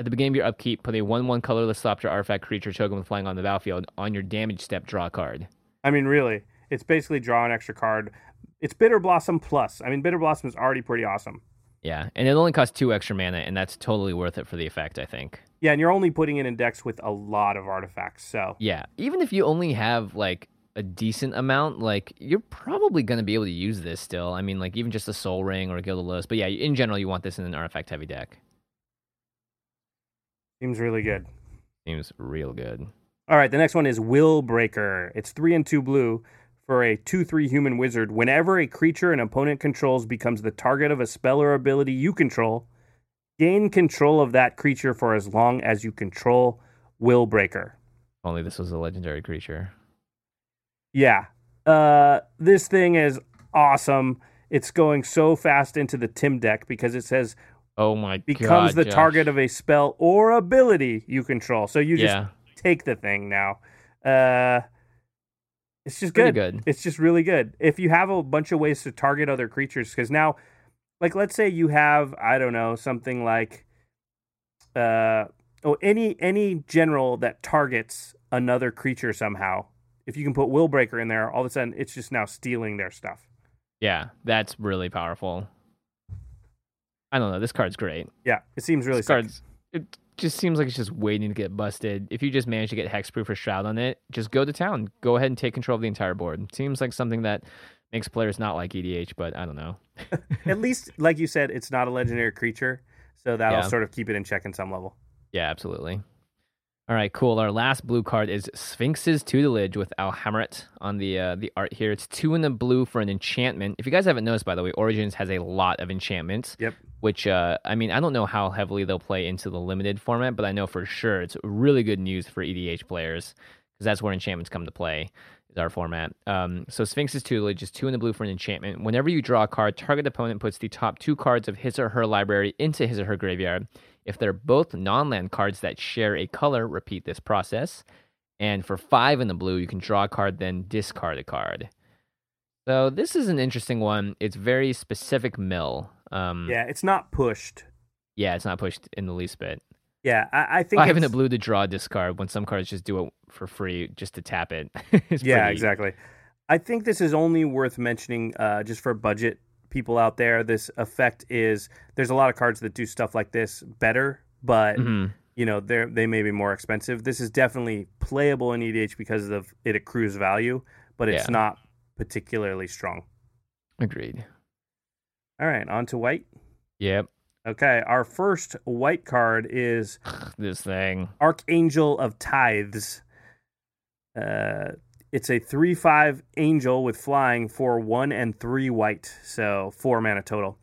at the beginning of your upkeep. Put a one-one colorless Thopter artifact creature token with flying on the battlefield. On your damage step, draw a card. I mean, really, it's basically draw an extra card. It's Bitterblossom plus. I mean, Bitterblossom is already pretty awesome. Yeah, and it only costs two extra mana, and that's totally worth it for the effect, I think. Yeah, and you're only putting it in decks with a lot of artifacts. So Yeah, even if you only have like a decent amount, like you're probably going to be able to use this still. I mean, like even just a Sol Ring or a Guild of. But yeah, in general, you want this in an artifact heavy deck. seems really good. Seems real good. All right, the next one is Willbreaker. It's three and two blue for a two-three human wizard. Whenever a creature an opponent controls becomes the target of a spell or ability you control, gain control of that creature for as long as you control Willbreaker. Only this was a legendary creature. Yeah. Uh, this thing is awesome. It's going so fast into the Tim deck because it says Oh my god becomes god! the Josh. target of a spell or ability you control. So you just Yeah, take the thing now. Uh, it's just good. good. It's just really good. If you have a bunch of ways to target other creatures, because now, like, let's say you have, I don't know, something like, uh, oh, any any general that targets another creature somehow. If you can put Willbreaker in there, all of a sudden it's just now stealing their stuff. yeah, that's really powerful. I don't know. This card's great. Yeah, it seems really this sick. card's it just seems like it's just waiting to get busted. If you just manage to get hexproof or shroud on it, just go to town. Go ahead and take control of the entire board. It seems like something that makes players not like EDH, but I don't know. At least, like you said, it's not a legendary creature, so that'll Yeah. sort of keep it in check in some level. Yeah, absolutely. All right, cool. Our last blue card is Sphinx's Tutelage with Alhammarret on the uh, the art here. It's two in the blue for an enchantment. If you guys haven't noticed, by the way, Origins has a lot of enchantments. Yep. Which uh, I mean, I don't know how heavily they'll play into the limited format, but I know for sure it's really good news for EDH players because that's where enchantments come to play. Is our format. Um, so Sphinx's Tutelage is two in the blue for an enchantment. Whenever you draw a card, target opponent puts the top two cards of his or her library into his or her graveyard. If they're both non-land cards that share a color, repeat this process. And for five in the blue, you can draw a card, then discard a card. So this is an interesting one. It's very specific mill. Um, Yeah, it's not pushed. yeah, it's not pushed in the least bit. Yeah, I, I think Five in the blue to draw a discard when some cards just do it for free just to tap it. Yeah, pretty- exactly. I think this is only worth mentioning uh, just for budget people out there. This effect is there's a lot of cards that do stuff like this better, but Mhm. you know they they may be more expensive. This is definitely playable in EDH because of it accrues value, but it's Yeah. not particularly strong. Agreed. All right, on to white. Yep. Okay, our first white card is This thing. Archangel of Tithes. Uh, it's a 3 5 angel with flying for 1 and 3 white, so 4 mana total.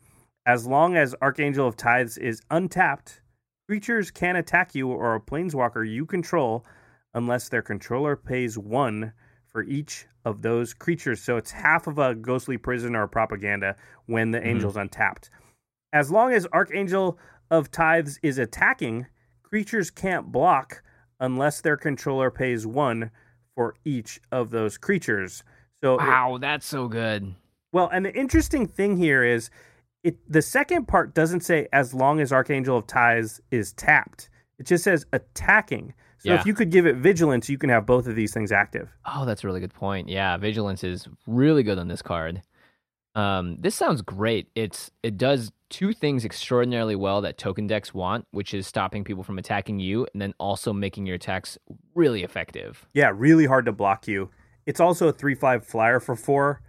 As long as Archangel of Tithes is untapped, creatures can attack you or a planeswalker you control unless their controller pays 1 for each of those creatures. So it's half of a ghostly prison or propaganda when the mm-hmm. angel's untapped. As long as Archangel of Tithes is attacking, creatures can't block unless their controller pays one for each of those creatures. So, it- Wow, that's so good. well, and the interesting thing here is, it the second part doesn't say as long as Archangel of Tithes is tapped. It just says attacking. So Yeah. if you could give it vigilance, you can have both of these things active. Oh, that's a really good point. Yeah, vigilance is really good on this card. Um, this sounds great. It's it does two things extraordinarily well that token decks want, which is stopping people from attacking you, and then also making your attacks really effective. Yeah, really hard to block you. It's also a three five flyer for four.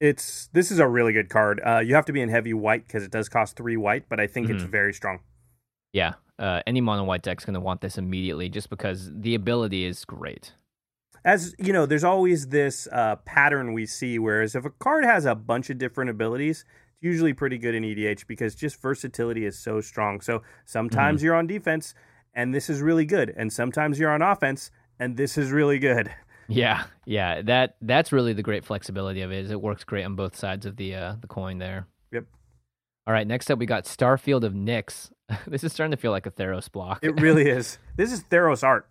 It's this is a really good card. Uh, you have to be in heavy white because it does cost three white, but I think it's Mhm. very strong. Yeah, uh, any mono white deck's going to want this immediately just because the ability is great. As you know, there's always this uh, pattern we see. Whereas if a card has a bunch of different abilities, it's usually pretty good in EDH because just versatility is so strong. So sometimes you're on defense, and this is really good, and sometimes you're on offense, and this is really good. Yeah, yeah, that that's really the great flexibility of it. Is it works great on both sides of the uh, the coin there. Yep. All right, next up we got Starfield of Nyx. this is starting to feel like a Theros block. It really is. This is Theros art.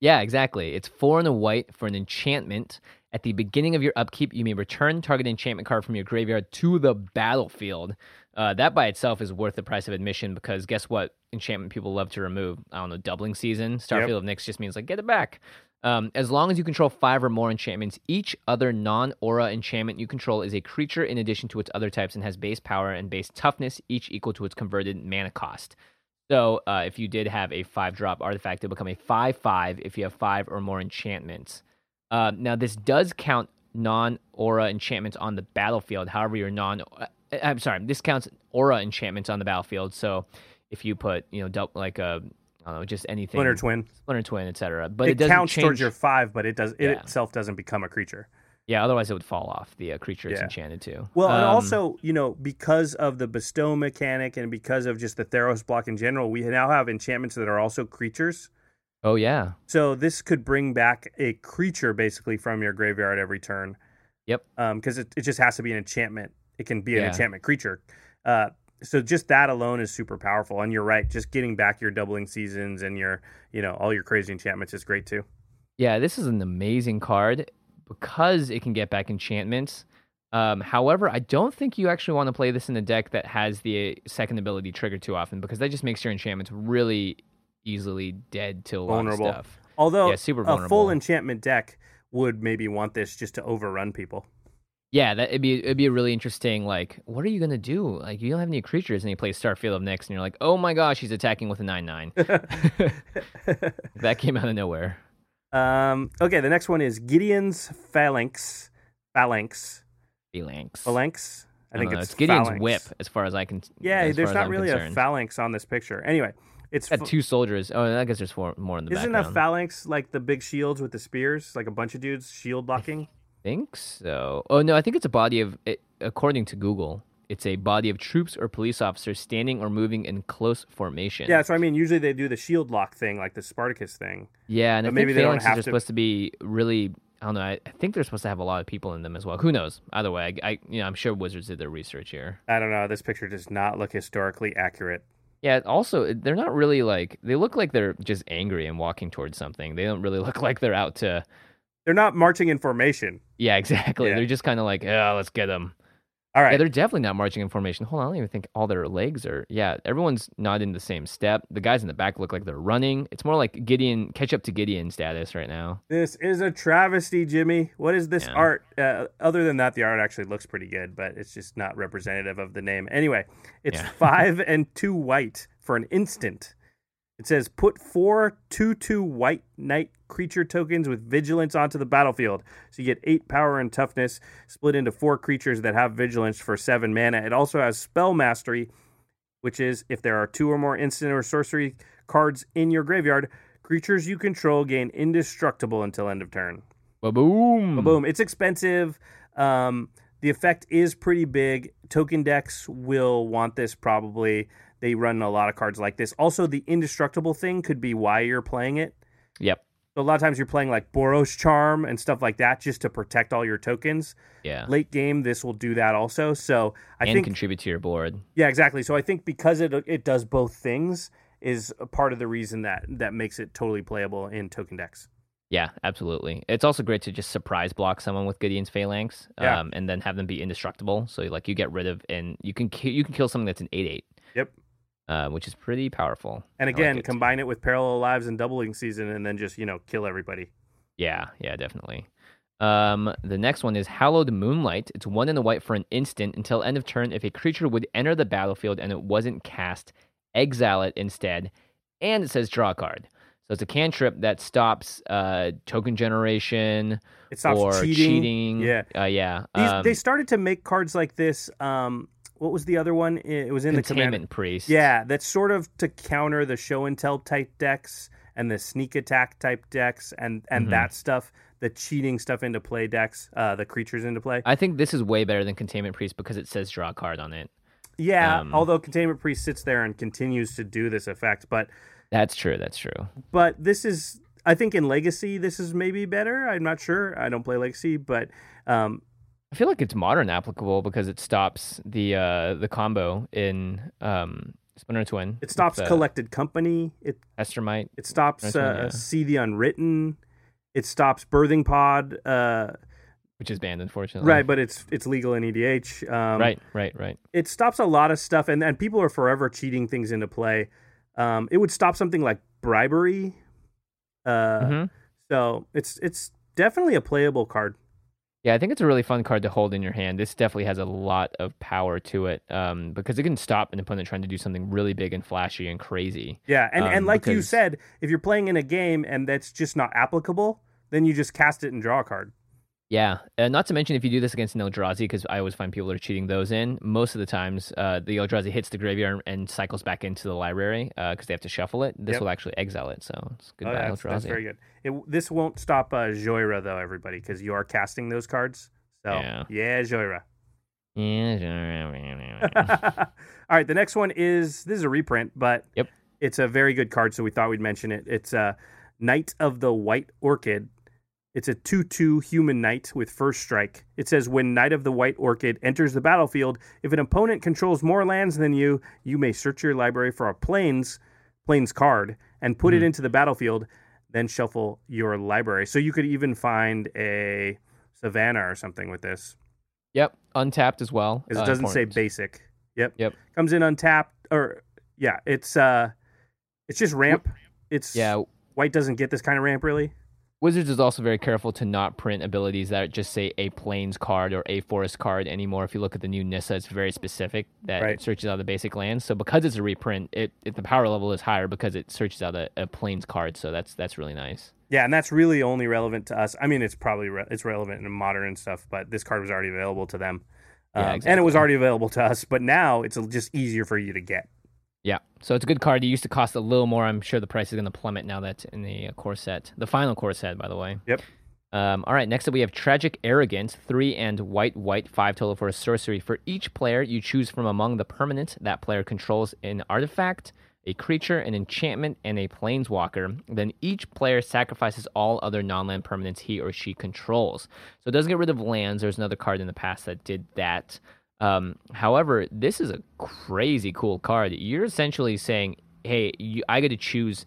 Yeah, exactly. It's four and a white for an enchantment. At the beginning of your upkeep, you may return target enchantment card from your graveyard to the battlefield. Uh, that by itself is worth the price of admission because guess what? Enchantment people love to remove. I don't know, doubling season. Starfield of Nyx just means like get it back. Um, as long as you control five or more enchantments, each other non aura enchantment you control is a creature in addition to its other types and has base power and base toughness, each equal to its converted mana cost. So uh, if you did have a five drop artifact, it'll become a five five if you have five or more enchantments. Uh, now this does count non aura enchantments on the battlefield. However, your non uh, I'm sorry, this counts aura enchantments on the battlefield. So if you put you know dou- like a I don't know just anything Splinter Twin. Splinter Twin, etc. But it, it doesn't counts change. towards your five, but it does it Yeah. itself doesn't become a creature. Yeah, otherwise it would fall off the uh, creature it's Yeah. enchanted to. Well, and Um, also, you know, because of the bestow mechanic and because of just the Theros block in general, we now have enchantments that are also creatures. oh yeah, So this could bring back a creature basically from your graveyard every turn. Yep. Because it, it just has to be an enchantment. It can be an Yeah. enchantment creature. Uh, so just that alone is super powerful. And you're right, just getting back your doubling seasons and your, you know, all your crazy enchantments is great too. Yeah, this is an amazing card because it can get back enchantments. Um, however, I don't think you actually want to play this in a deck that has the second ability triggered too often because that just makes your enchantments really easily dead to a lot Vulnerable. of stuff. Although Yeah, super vulnerable. a full enchantment deck would maybe want this just to overrun people. Yeah, that it'd be it'd be a really interesting. Like, what are you gonna do? Like, you don't have any creatures, and you play Starfield of Nyx, and you're like, oh my gosh, he's attacking with a nine nine. that came out of nowhere. Um, okay, the next one is Gideon's Phalanx. Phalanx. Phalanx. Phalanx. I, think don't know, it's, Gideon's phalanx. whip, as far as I can. Yeah, there's not really concerned. a phalanx on this picture. Anyway, it's Got two soldiers. Oh, I guess there's four more in the isn't background. a phalanx like the big shields with the spears, like a bunch of dudes shield blocking? think so. Oh no, I think it's a body of. It, according to Google, it's a body of troops or police officers standing or moving in close formation. Yeah, so I mean, usually they do the shield lock thing, like the Spartacus thing. Yeah, and But I maybe they don't have are to- supposed to be really. I don't know. I, I think they're supposed to have a lot of people in them as well. Who knows? Either way, I, I you know I'm sure Wizards did their research here. I don't know. This picture does not look historically accurate. Yeah. Also, they're not really like they look like they're just angry and walking towards something. They don't really look like they're out to. They're not marching in formation. Yeah, exactly. Yeah. They're just kind of like, yeah, let's get them. All right. Yeah, they're definitely not marching in formation. Hold on, I don't even think all their legs are. Yeah, everyone's not in the same step. The guys in the back look like they're running. It's more like Gideon, catch up to Gideon status right now. This is a travesty, Jimmy. What is this Yeah. art? Uh, other than that, the art actually looks pretty good, but it's just not representative of the name. Anyway, it's Yeah. five and two white for an instant. It says put four two two white knight creature tokens with vigilance onto the battlefield. So you get eight power and toughness split into four creatures that have vigilance for seven mana. It also has spell mastery, which is if there are two or more instant or sorcery cards in your graveyard, creatures you control gain indestructible until end of turn. Boom. Boom. It's expensive. Um, the effect is pretty big. Token decks will want this probably. They run a lot of cards like this. Also, the indestructible thing could be why you're playing it. Yep. So a lot of times you're playing like Boros Charm and stuff like that just to protect all your tokens. Yeah. Late game, this will do that also. So I and think contribute to your board. yeah, exactly. So I think because it it does both things is a part of the reason that that makes it totally playable in token decks. Yeah, absolutely. It's also great to just surprise block someone with Gideon's Phalanx, Yeah. um, and then have them be indestructible. So like you get rid of, and you can ki- you can kill something that's an eight eight. Yep. Uh, which is pretty powerful. And like again, it. combine it with parallel lives and doubling season, and then just you know kill everybody. Yeah, yeah, definitely. Um, the next one is Hallowed Moonlight. It's one in the white for an instant until end of turn. If a creature would enter the battlefield and it wasn't cast, exile it instead. And it says draw a card. So it's a cantrip that stops uh, token generation It stops or cheating. Yeah. uh, yeah. These, um, they started to make cards like this. Um, what was the other one? It was in the containment priest. Yeah, that's sort of to counter the show and tell type decks and the sneak attack type decks and and Mhm. that stuff, the cheating stuff into play decks, uh, the creatures into play. I think this is way better than containment priest because it says draw a card on it. yeah, um, although containment priest sits there and continues to do this effect, but That's true. That's true. but this is I think in legacy this is maybe better. I'm not sure. I don't play legacy, but um, I feel like it's modern applicable because it stops the uh, the combo in um, Splinter Twin. it stops with, uh, collected company. It Pestermite. It stops That's uh, yeah. see the unwritten. It stops birthing pod. Uh, which is banned, unfortunately. right, but it's it's legal in EDH. Um, right, right, right. It stops a lot of stuff, and and people are forever cheating things into play. Um, it would stop something like bribery. Uh, Mhm. so it's it's definitely a playable card. Yeah, I think it's a really fun card to hold in your hand. This definitely has a lot of power to it um, because it can stop an opponent trying to do something really big and flashy and crazy. Yeah, and and Um, like you said, if you're playing in a game and that's just not applicable, then you just cast it and draw a card. Yeah, uh, not to mention if you do this against an Eldrazi, because I always find people are cheating those in. Most of the times, uh, the Eldrazi hits the graveyard and cycles back into the library because they have to shuffle it. This Yep. will actually exile it, so it's good Oh, by that's, that's very good. It, this won't stop uh, Jhoira though, everybody, because you are casting those cards. So Yeah. yeah, Jhoira. Yeah. All right, the next one is this is a reprint, but Yep. it's a very good card, so we thought we'd mention it. It's a Knight of the White Orchid. It's a 2 2 human knight with first strike. It says when Knight of the White Orchid enters the battlefield, if an opponent controls more lands than you, you may search your library for a plains plains card and put it Hmm. into the battlefield, then shuffle your library. So you could even find a Savannah or something with this. yep, untapped as well. uh, it doesn't say basic. Yep. Yep. Comes in untapped or yeah, it's uh it's just ramp. It's Yeah, white doesn't get this kind of ramp really. Wizards is also very careful to not print abilities that just say a plains card or a forest card anymore. If you look at the new Nissa, it's very specific that Right. it searches out the basic lands. So because it's a reprint, it, it the power level is higher because it searches out a, a plains card. So that's that's really nice. Yeah, and that's really only relevant to us. I mean, it's probably re- it's relevant in modern and stuff, but this card was already available to them. Yeah, Um, And it was already available to us, but now it's just easier for you to get. Yeah, so it's a good card. It used to cost a little more. I'm sure the price is going to plummet now that's in the uh, core set, the final core set, by the way. Yep. Um, all right, next up we have Tragic Arrogance, three and white, white, five total for a sorcery. For each player, you choose from among the permanent that player controls an artifact, a creature, an enchantment, and a planeswalker. Then each player sacrifices all other non land permanents he or she controls. So it doesn't get rid of lands. There's another card in the past that did that. Um, however, this is a crazy cool card. You're essentially saying, hey, you, I get to choose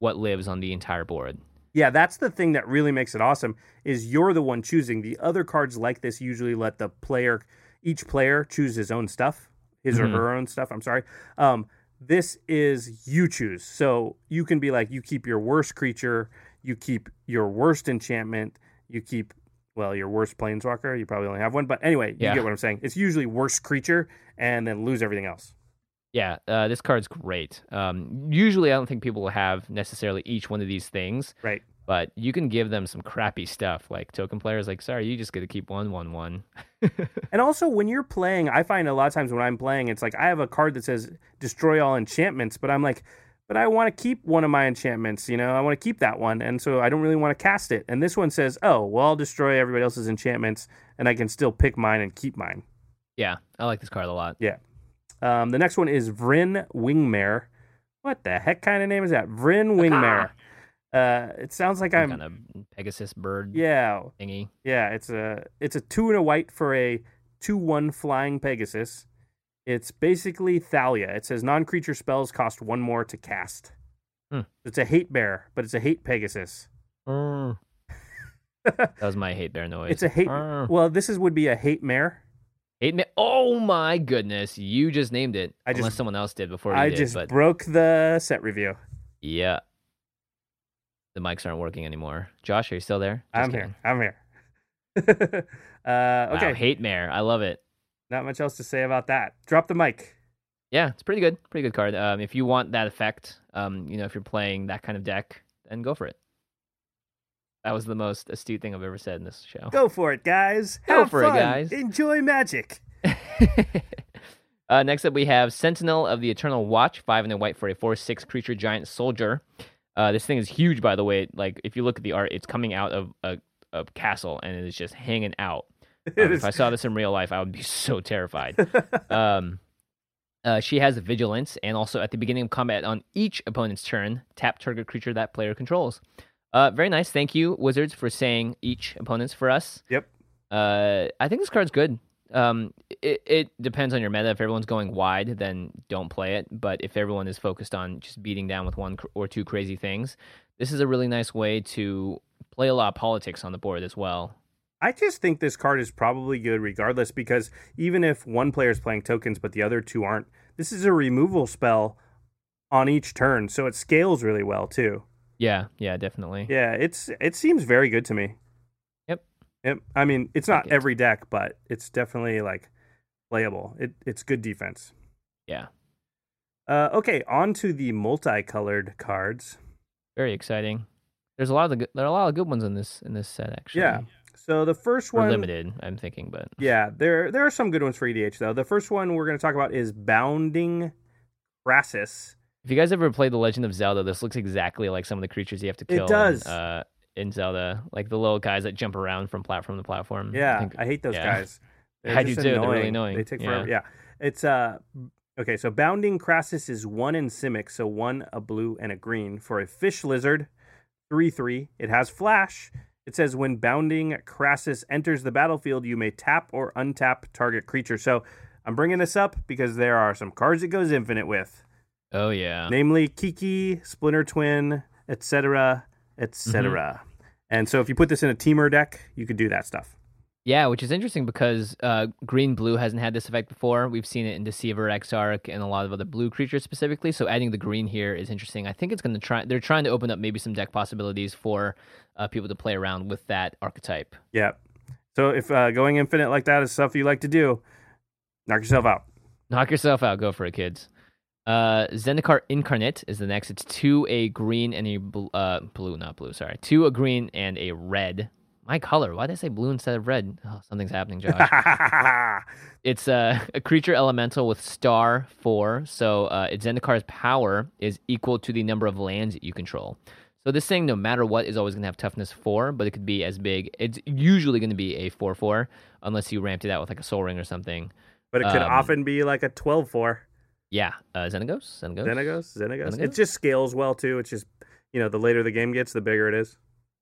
what lives on the entire board. Yeah, that's the thing that really makes it awesome is you're the one choosing. The other cards like this usually let the player each player choose his own stuff, his Mhm. or her own stuff, I'm sorry. Um this is you choose. So you can be like you keep your worst creature, you keep your worst enchantment, you keep well, your worst planeswalker, you probably only have one, but anyway, you Yeah. get what I'm saying. It's usually worst creature and then lose everything else. Yeah, uh, this card's great. Um, usually, I don't think people will have necessarily each one of these things, Right. but you can give them some crappy stuff like token players. Like, sorry, you just get to keep one, one, one. And also, when you're playing, I find a lot of times when I'm playing, it's like I have a card that says destroy all enchantments, but I'm like, but I want to keep one of my enchantments, you know, I want to keep that one. And so I don't really want to cast it. And this one says, oh, well, I'll destroy everybody else's enchantments and I can still pick mine and keep mine. Yeah, I like this card a lot. Yeah. Um, the next one is Vryn Wingmare. What the heck kind of name is that? Vryn Wingmare. Uh, it sounds like I'm. kind of Pegasus bird Yeah, thingy. Yeah, it's a it's a two and a white for a two one flying Pegasus. It's basically Thalia. It says non creature spells cost one more to cast. Hmm. It's a hate bear, but it's a hate Pegasus. that was my hate bear noise. It's a hate. Arr. Well, this is would be a hate mare. hate me. Oh my goodness, you just named it. I just- Unless someone else did before you I did. just but broke the set review. yeah, the mics aren't working anymore. Josh, are you still there? Just I'm kidding. here. I'm here. uh, Wow, okay, hate mare. I love it. Not much else to say about that. Drop the mic. Yeah, it's pretty good. Pretty good card. Um, if you want that effect, um, you know, if you're playing that kind of deck, then go for it. That was the most astute thing I've ever said in this show. Go for it, guys. Go Have for it, guys. Enjoy magic. uh, next up, we have Sentinel of the Eternal Watch, five and a white for a four-six creature giant soldier. Uh, this thing is huge, by the way. Like if you look at the art, it's coming out of a, a castle and it is just hanging out. Um, if I saw this in real life, I would be so terrified. um, uh, she has vigilance, and also at the beginning of combat on each opponent's turn, tap target creature that player controls. Uh, very nice. Thank you, Wizards, for saying each opponent's for us. Yep. Uh, I think this card's good. Um, it, it depends on your meta. If everyone's going wide, then don't play it. But if everyone is focused on just beating down with one or two crazy things, this is a really nice way to play a lot of politics on the board as well. I just think this card is probably good regardless because even if one player is playing tokens but the other two aren't, this is a removal spell on each turn, so it scales really well too. Yeah, yeah, definitely. Yeah, it's it seems very good to me. Yep. Yep. I mean, it's not Like it. every deck, but it's definitely like playable. It it's good defense. Yeah, Uh, okay, on to the multicolored cards. very exciting. There's a lot of the good, there are a lot of good ones in this in this set actually. Yeah. So the first Or one, limited, I'm thinking, but yeah, there there are some good ones for EDH though. The first one we're going to talk about is Bounding Krasis. If you guys ever played The Legend of Zelda, this looks exactly like some of the creatures you have to It kill. does. In, uh, in Zelda, like the little guys that jump around from platform to platform. Yeah, I, think- hate those yeah. guys. They're I do too. They're really annoying. They take Yeah. forever. Yeah, it's uh okay. So Bounding Krasis is one in Simic, so one a blue and a green for a fish lizard, three three. It has flash. It says when Bounding Krasis enters the battlefield, you may tap or untap target creature. So I'm bringing this up because there are some cards it goes infinite with, Oh yeah. namely Kiki, Splinter Twin, etc., etc. Mm-hmm. And so if you put this in a Temur deck, you could do that stuff. Yeah, which is interesting because uh, green blue hasn't had this effect before. We've seen it in Deceiver, Exarch, and a lot of other blue creatures specifically. So adding the green here is interesting. I think it's going to try. They're trying to open up maybe some deck possibilities for uh, people to play around with that archetype. Yeah. So if uh, going infinite like that is stuff you like to do, knock yourself out. Knock yourself out. Go for it, kids. Uh, Zendikar Incarnate is the next. It's two a green and a bl- uh, blue, not blue. Sorry, two a green and a red. My color. Why did I say blue instead of red? Oh, something's happening, Josh. It's uh, a creature elemental with star four. So uh, its Zendikar's power is equal to the number of lands that you control. So this thing, no matter what, is always going to have toughness four, but it could be as big. It's usually going to be a four four, unless you ramped it out with like a Sol Ring or something. but it could Um, often be like a 12 4. Yeah, uh, Xenagos, Xenagos. Xenagos, Xenagos. Xenagos? It just scales well too. It's just, you know, the later the game gets, the bigger it is.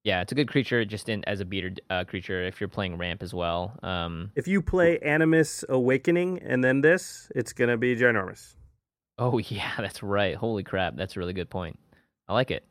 Yeah, it's a good creature just in as a beater uh, creature if you're playing ramp as well. Um, If you play Animist Awakening and then this, it's going to be ginormous. oh yeah, that's right. Holy crap, that's a really good point. I like it.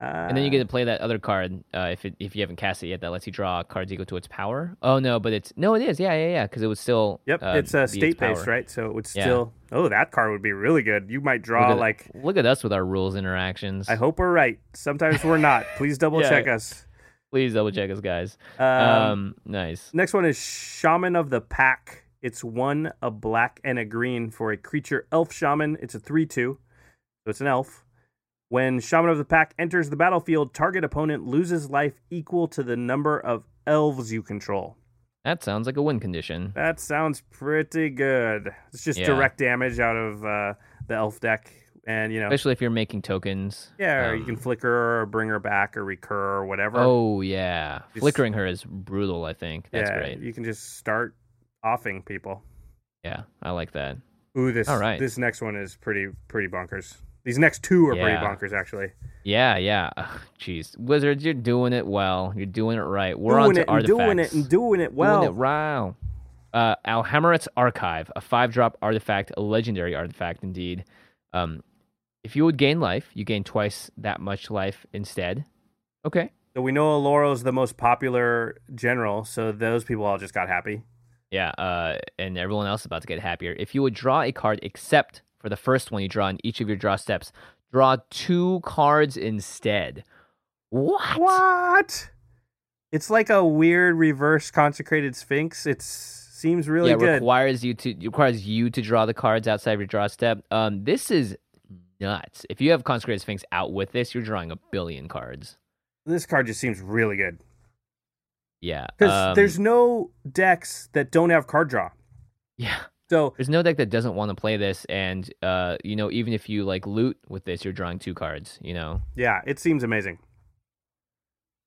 Uh, And then you get to play that other card uh, if it, if you haven't cast it yet. That lets you draw cards equal to its power. Oh no, but it's no, it is. Yeah, yeah, yeah. Because it would still. Yep, uh, it's a be its state based, right? So it would Yeah. still. Oh, that card would be really good. You might Look draw at, like. look at us with our rules interactions. I hope we're right. Sometimes we're not. Please double Yeah. check us. Please double check us, guys. Um, Um, nice. Next one is Shaman of the Pack. It's one, a black, and a green for a creature elf shaman. It's a 3 2, so it's an elf. When Shaman of the Pack enters the battlefield, target opponent loses life equal to the number of elves you control. That sounds like a win condition. That sounds pretty good. It's just Yeah. direct damage out of uh, the elf deck. And, you know, Especially if you're making tokens. yeah, or you Um, can flicker her or bring her back or recur or whatever. Oh yeah, Just- flickering her is brutal. I think that's yeah, great. You can just start offing people. Yeah, I like that. Ooh, this All right. this next one is pretty pretty bonkers. These next two are pretty bonkers, actually. Yeah, yeah. Jeez, Wizards, you're doing it well. You're doing it right. We're on doing to it and artifacts. doing it and doing it well. Doing it wow. Uh, Alhammarret's Archive, a five-drop artifact, a legendary artifact indeed. Um, if you would gain life, you gain twice that much life instead. Okay. So we know Oloro's the most popular general, so those people all just got happy. Yeah, uh, and everyone else is about to get happier. If you would draw a card, except for the first one you draw in each of your draw steps, draw two cards instead. What? What? It's like a weird reverse consecrated sphinx. It Seems really yeah, it good. requires you to requires you to draw the cards outside of your draw step. Um, this is nuts. If you have Consecrated Sphinx out with this, you're drawing a billion cards. this card just seems really good Yeah, because um, there's no decks that don't have card draw. yeah. So There's no deck that doesn't want to play this, and uh, you know, even if you like loot with this, you're drawing two cards. You know, yeah, it seems amazing.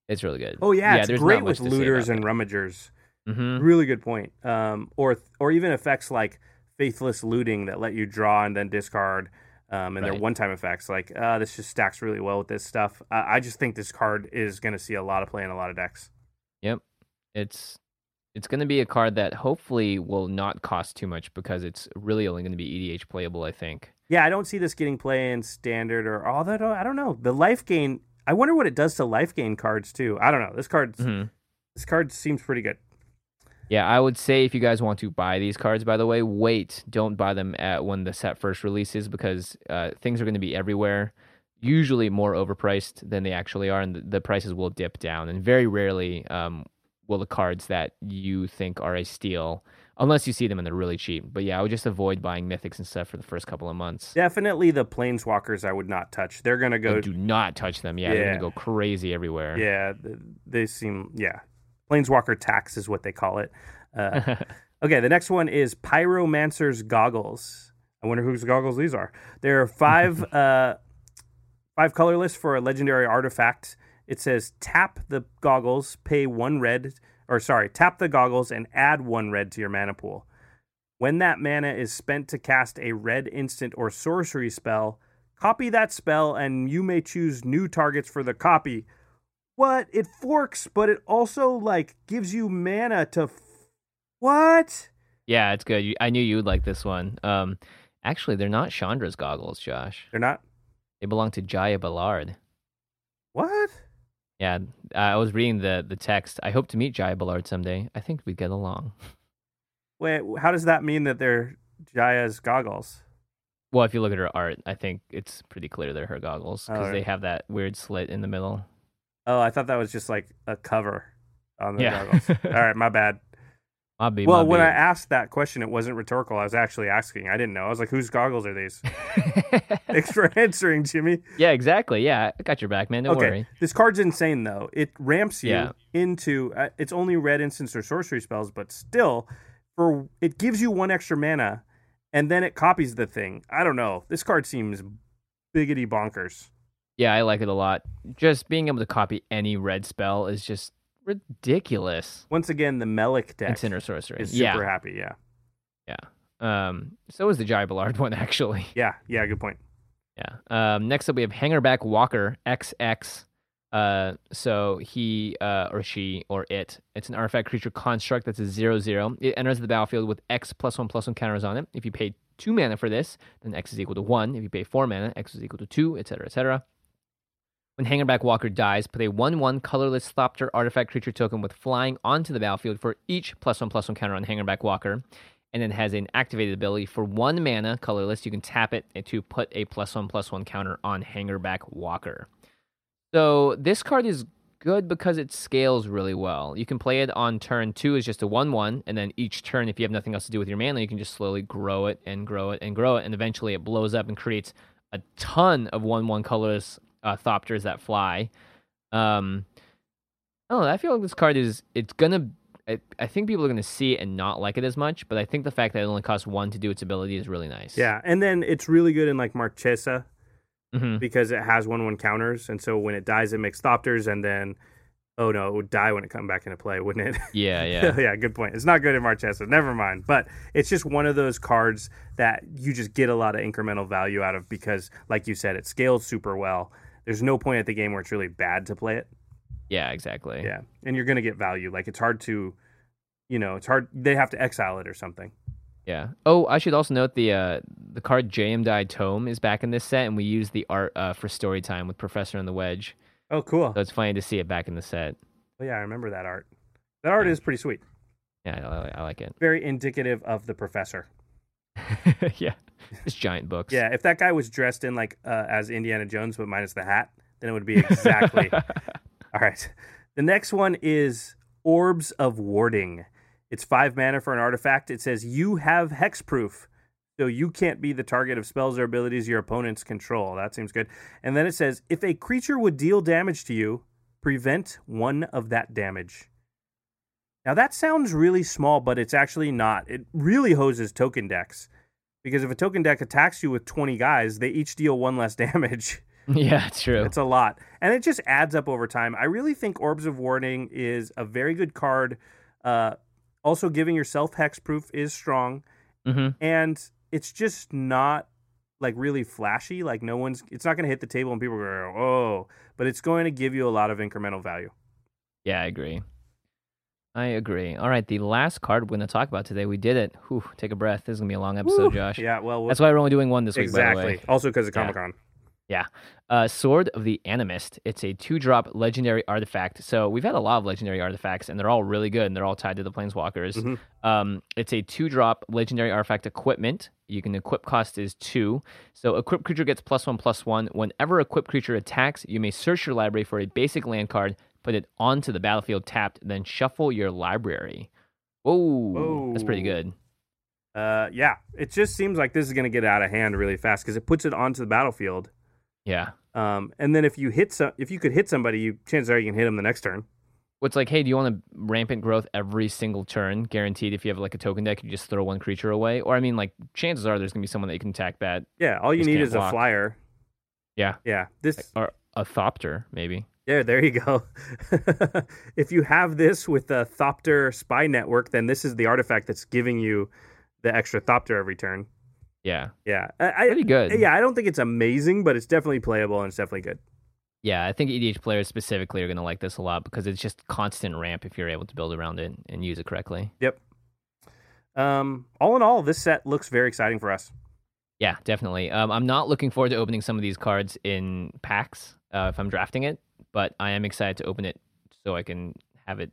it's really good. Oh yeah, it's great with much to say looters and rummagers. Mhm. Really good point. Um, or or even effects like faithless looting that let you draw and then discard. Um, and they're one-time effects. Like uh, this just stacks really well with this stuff. Uh, I just think this card is going to see a lot of play in a lot of decks. Yep, it's it's going to be a card that hopefully will not cost too much because it's really only going to be EDH playable. I think. Yeah, I don't see this getting play in standard or all that. I don't know the life gain. I wonder what it does to life gain cards too. I don't know. This card, Mhm. this card seems pretty good. Yeah, I would say if you guys want to buy these cards, by the way, wait. Don't buy them at when the set first releases because uh, things are going to be everywhere. Usually more overpriced than they actually are, and the, the prices will dip down. And very rarely um, will the cards that you think are a steal, unless you see them and they're really cheap. But yeah, I would just avoid buying mythics and stuff for the first couple of months. Definitely the planeswalkers I would not touch. They're gonna go. And do not touch them. Yeah, they're going to go crazy everywhere. Yeah, they seem yeah. Planeswalker tax is what they call it. Uh, okay, the next one is Pyromancer's goggles. I wonder whose goggles these are. There are five uh, five colorless for a legendary artifact. It says tap the goggles, pay one red, or sorry, tap the goggles and add one red to your mana pool. When that mana is spent to cast a red instant or sorcery spell, copy that spell and you may choose new targets for the copy. What? It forks, but it also like gives you mana to f- What? Yeah, it's good. I knew you would like this one. Um, actually, they're not Chandra's goggles, Josh. They're not They belong to Jaya Ballard. What? Yeah, I was reading the the text. I hope to meet Jaya Ballard someday. I think we'd get along. Wait, how does that mean that they're Jaya's goggles? Well, if you look at her art, I think it's pretty clear they're her goggles because Oh, they have that weird slit in the middle. Oh, I thought that was just like a cover on the Yeah. goggles. All right, my bad. Be, well, when I asked that question, it wasn't rhetorical. I was actually asking. I didn't know. I was like, whose goggles are these? Thanks for answering, Jimmy. yeah, exactly. Yeah, I got your back, man. Don't okay. worry. This card's insane, though. It ramps you Yeah. into. Uh, it's only red instants or sorcery spells, but still, for it gives you one extra mana, and then it copies the thing. I don't know. This card seems biggity bonkers. Yeah, I like it a lot. Just being able to copy any red spell is just ridiculous. Once again, the Melek deck or sorcery. is super Yeah, happy. Yeah, yeah. Um, so is the Jaya Ballard one actually. yeah, yeah. Good point. Yeah. Um, next up, we have Hangarback Walker XX. Uh, so he uh, or she or it, it's an artifact creature construct that's a zero zero. It enters the battlefield with X plus one plus one counters on it. If you pay two mana for this, then X is equal to one. If you pay four mana, X is equal to two, etc., etc. When Hangarback Walker dies, put a 1 1 colorless Thopter artifact creature token with flying onto the battlefield for each plus 1 plus 1 counter on Hangarback Walker, and then has an activated ability for 1 mana colorless. You can tap it to put a plus 1 plus 1 counter on Hangarback Walker. So this card is good because it scales really well. You can play it on turn 2 as just a 1 1, and then each turn, if you have nothing else to do with your mana, you can just slowly grow it and grow it and grow it, and eventually it blows up and creates a ton of 1 1 colorless uh, Thopters that fly. Um, oh, I feel like this card is it's gonna. I, I think people are gonna see it and not like it as much, but I think the fact that it only costs one to do its ability is really nice. Yeah, and then it's really good in like Marchesa hmm because it has one one counters, and so when it dies, it makes Thopters, and then oh no, it would die when it come back into play, wouldn't it? Yeah, yeah. yeah, good point. It's not good in Marchesa. Never mind. But it's just one of those cards that you just get a lot of incremental value out of because, like you said, it scales super well. There's no point at the game where it's really bad to play it. yeah, exactly. Yeah, and you're gonna get value. Like it's hard to, you know, it's hard. They have to exile it or something. Yeah. Oh, I should also note the uh, the card Jayemdae Tome is back in this set, and we use the art uh, for story time with Professor and the Wedge. Oh, cool. So it's funny to see it back in the set. Oh yeah, I remember that art. That art Yeah. is pretty sweet. Yeah, I, I like it. Very indicative of the professor. yeah, it's giant books. Yeah, if that guy was dressed in like uh, as Indiana Jones but minus the hat, then it would be exactly. All right. The next one is Orbs of Warding. It's five mana for an artifact. It says you have hexproof, so you can't be the target of spells or abilities your opponents control. That seems good. And then it says if a creature would deal damage to you, prevent one of that damage. Now that sounds really small, but it's actually not. It really hoses token decks. Because if a token deck attacks you with 20 guys, they each deal one less damage. Yeah, true. It's a lot. And it just adds up over time. I really think Orbs of Warding is a very good card. Uh, also, giving yourself hexproof is strong. hmm And it's just not like really flashy. Like, no one's, it's not going to hit the table and people go, oh, but it's going to give you a lot of incremental value. Yeah, I agree. I agree. All right, the last card we're going to talk about today, we did it. Whew, take a breath. This is going to be a long episode, Woo. Josh. Yeah, well, That's why we're only doing one this week, by the exactly. Also, because of Comic Con. Yeah. Uh, Sword of the Animist. It's a two drop legendary artifact. So we've had a lot of legendary artifacts, and they're all really good, and they're all tied to the Planeswalkers. Mhm. Um, it's a two drop legendary artifact equipment. You can equip cost is two. So equip creature gets plus one plus one. Whenever equip creature attacks, you may search your library for a basic land card, put it onto the battlefield tapped, then shuffle your library. Whoa, that's pretty good. Uh, yeah, it just seems like this is going to get out of hand really fast because it puts it onto the battlefield. Yeah. Um, and then if you hit some, if you could hit somebody, you chances are you can hit them the next turn. What's like, hey, do you want a rampant growth every single turn, guaranteed? If you have like a token deck, you just throw one creature away. Or I mean, like, chances are there's gonna be someone that you can attack that, Yeah, all you need is block. a flyer. Yeah. Yeah, this. or a Thopter, maybe. Yeah, there you go. if you have this with the Thopter spy network, then this is the artifact that's giving you the extra Thopter every turn. Yeah, Yeah, I, pretty good. yeah, I don't think it's amazing, but it's definitely playable and it's definitely good. Yeah, I think EDH players specifically are gonna like this a lot because it's just constant ramp if you're able to build around it and use it correctly. Yep. Um, all in all, this set looks very exciting for us. Yeah, definitely. Um, I'm not looking forward to opening some of these cards in packs uh, if I'm drafting it, but I am excited to open it so I can have it,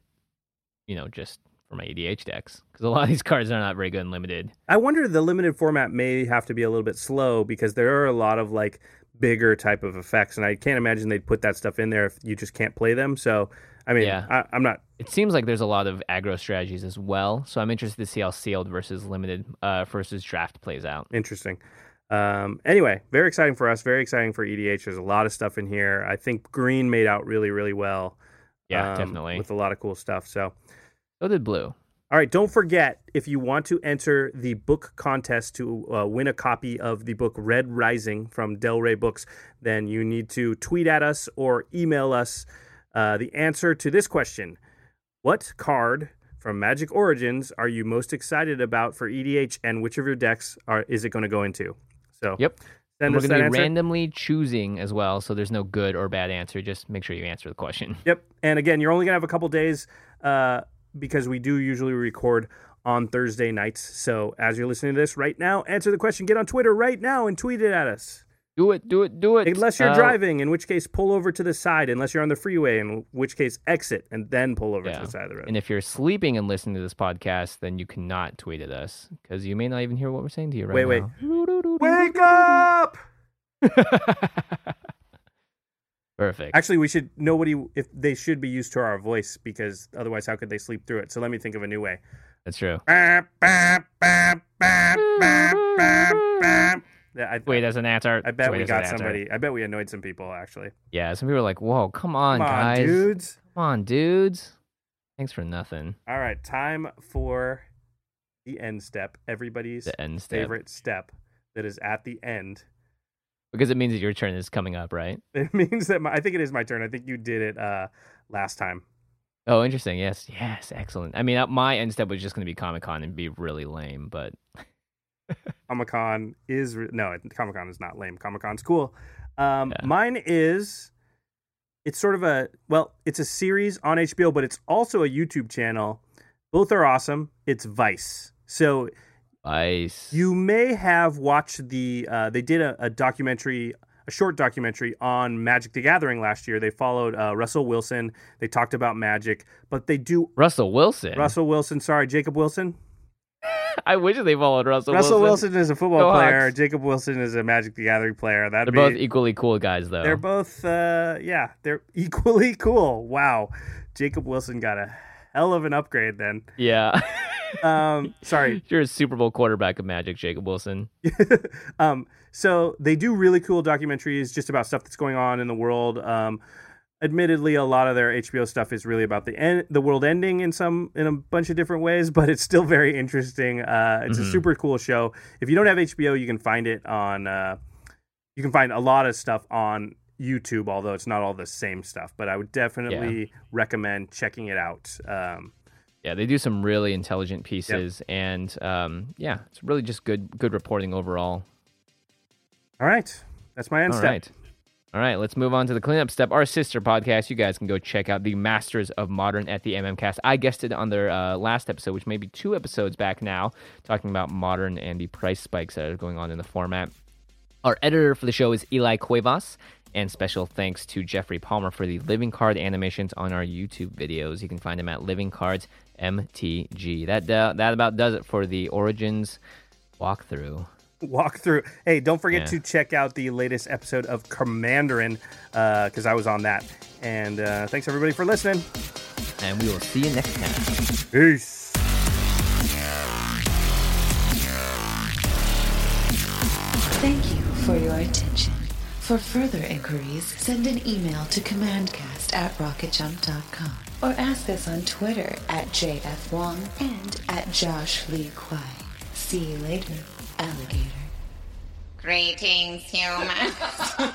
you know, just for my EDH decks because a lot of these cards are not very good and limited. I wonder the limited format may have to be a little bit slow because there are a lot of like bigger type of effects, and I can't imagine they'd put that stuff in there if you just can't play them. So, I mean, Yeah. I, I'm not. It seems like there's a lot of aggro strategies as well, so I'm interested to see how sealed versus limited uh, versus draft plays out. Interesting. Um, anyway, very exciting for us. Very exciting for EDH. There's a lot of stuff in here. I think Green made out really, really well. Yeah, um, definitely. with a lot of cool stuff. So, So did blue. all right, don't forget if you want to enter the book contest to uh, win a copy of the book Red Rising from Del Rey Books, then you need to tweet at us or email us uh, the answer to this question: What card from Magic Origins are you most excited about for EDH, and which of your decks are is it going to go into? So, Yep. send And we're going to be answer. randomly choosing as well, so there's no good or bad answer. Just make sure you answer the question. Yep. And again, you're only gonna have a couple days uh, because we do usually record on Thursday nights. So as you're listening to this right now, answer the question. Get on Twitter right now and tweet it at us. Do it, do it, do it. Unless you're Uh, driving, in which case pull over to the side. Unless you're on the freeway, in which case exit and then pull over Yeah. to the side of the road. And if you're sleeping and listening to this podcast, then you cannot tweet at us because you may not even hear what we're saying to you right Wait, wait. Wake up! Perfect. Actually, we should nobody if they should be used to our voice because otherwise, how could they sleep through it? So let me think of a new way. That's true. I, Wait as an answer. I bet Wait we got somebody. I bet we annoyed some people actually. Yeah, some people are like, "Whoa, come on, Come on, guys, dudes. come on, dudes." Thanks for nothing. All right, time for the end step. Everybody's The end step favorite step that is at the end. because it means that your turn is coming up, right? It means that my, I think it is my turn. I think you did it uh, last time. Oh, interesting. Yes, yes, excellent. I mean, uh, my end step was just going to be Comic Con and be really lame, but Comic Con is re- no, Comic Con is not lame. Comic Con's cool. Um, Yeah. Mine is. It's sort of a well, it's a series on HBO, but it's also a YouTube channel. Both are awesome. It's Vice. So Vice. You may have watched the. Uh, they did a, a documentary, a short documentary on Magic the Gathering last year. They followed uh, Russell Wilson. They talked about Magic, but they do Russell Wilson. Russell Wilson. Sorry, Jacob Wilson. I wish they followed Russell, Wilson. Russell Wilson. Wilson is a football Go player. Hawks. Jacob Wilson is a Magic the Gathering player. That'd They're be, both equally cool guys, though. They're both. Uh, yeah, they're equally cool. Wow, Jacob Wilson got a hell of an upgrade then. yeah. um, sorry. You're a Super Bowl quarterback of Magic, Jacob Wilson. um, so they do really cool documentaries just about stuff that's going on in the world. Um, admittedly, a lot of their HBO stuff is really about the end, the world ending in some in a bunch of different ways, but it's still very interesting. Uh, it's Mm-hmm. a super cool show. If you don't have HBO, you can find it on. Uh, you can find a lot of stuff on YouTube, although it's not all the same stuff. But I would definitely recommend checking it out. Um, Yeah, they do some really intelligent pieces, and um, yeah, it's really just good good reporting overall. all right, that's my end All step. right. All right, let's move on to the cleanup step. Our sister podcast. You guys can go check out the Masters of Modern at the MMcast. I guested on their uh, last episode, which may be two episodes back now, talking about modern and the price spikes that are going on in the format. Our editor for the show is Eli Cuevas, and special thanks to Jeffrey Palmer for the living card animations on our YouTube videos. You can find them at Living Cards MTG. That uh, that about does it for the Origins walkthrough. Walkthrough. Hey, don't forget Yeah. to check out the latest episode of Commanderin because I was on that. And uh, thanks everybody for listening. And we will see you next time. Peace. Thank you for your attention. For further inquiries, send an email to commandcast at rocketjump.com or ask us on Twitter at JFWong and at Josh Lee Kwai. See you later, alligator. Greetings, humans.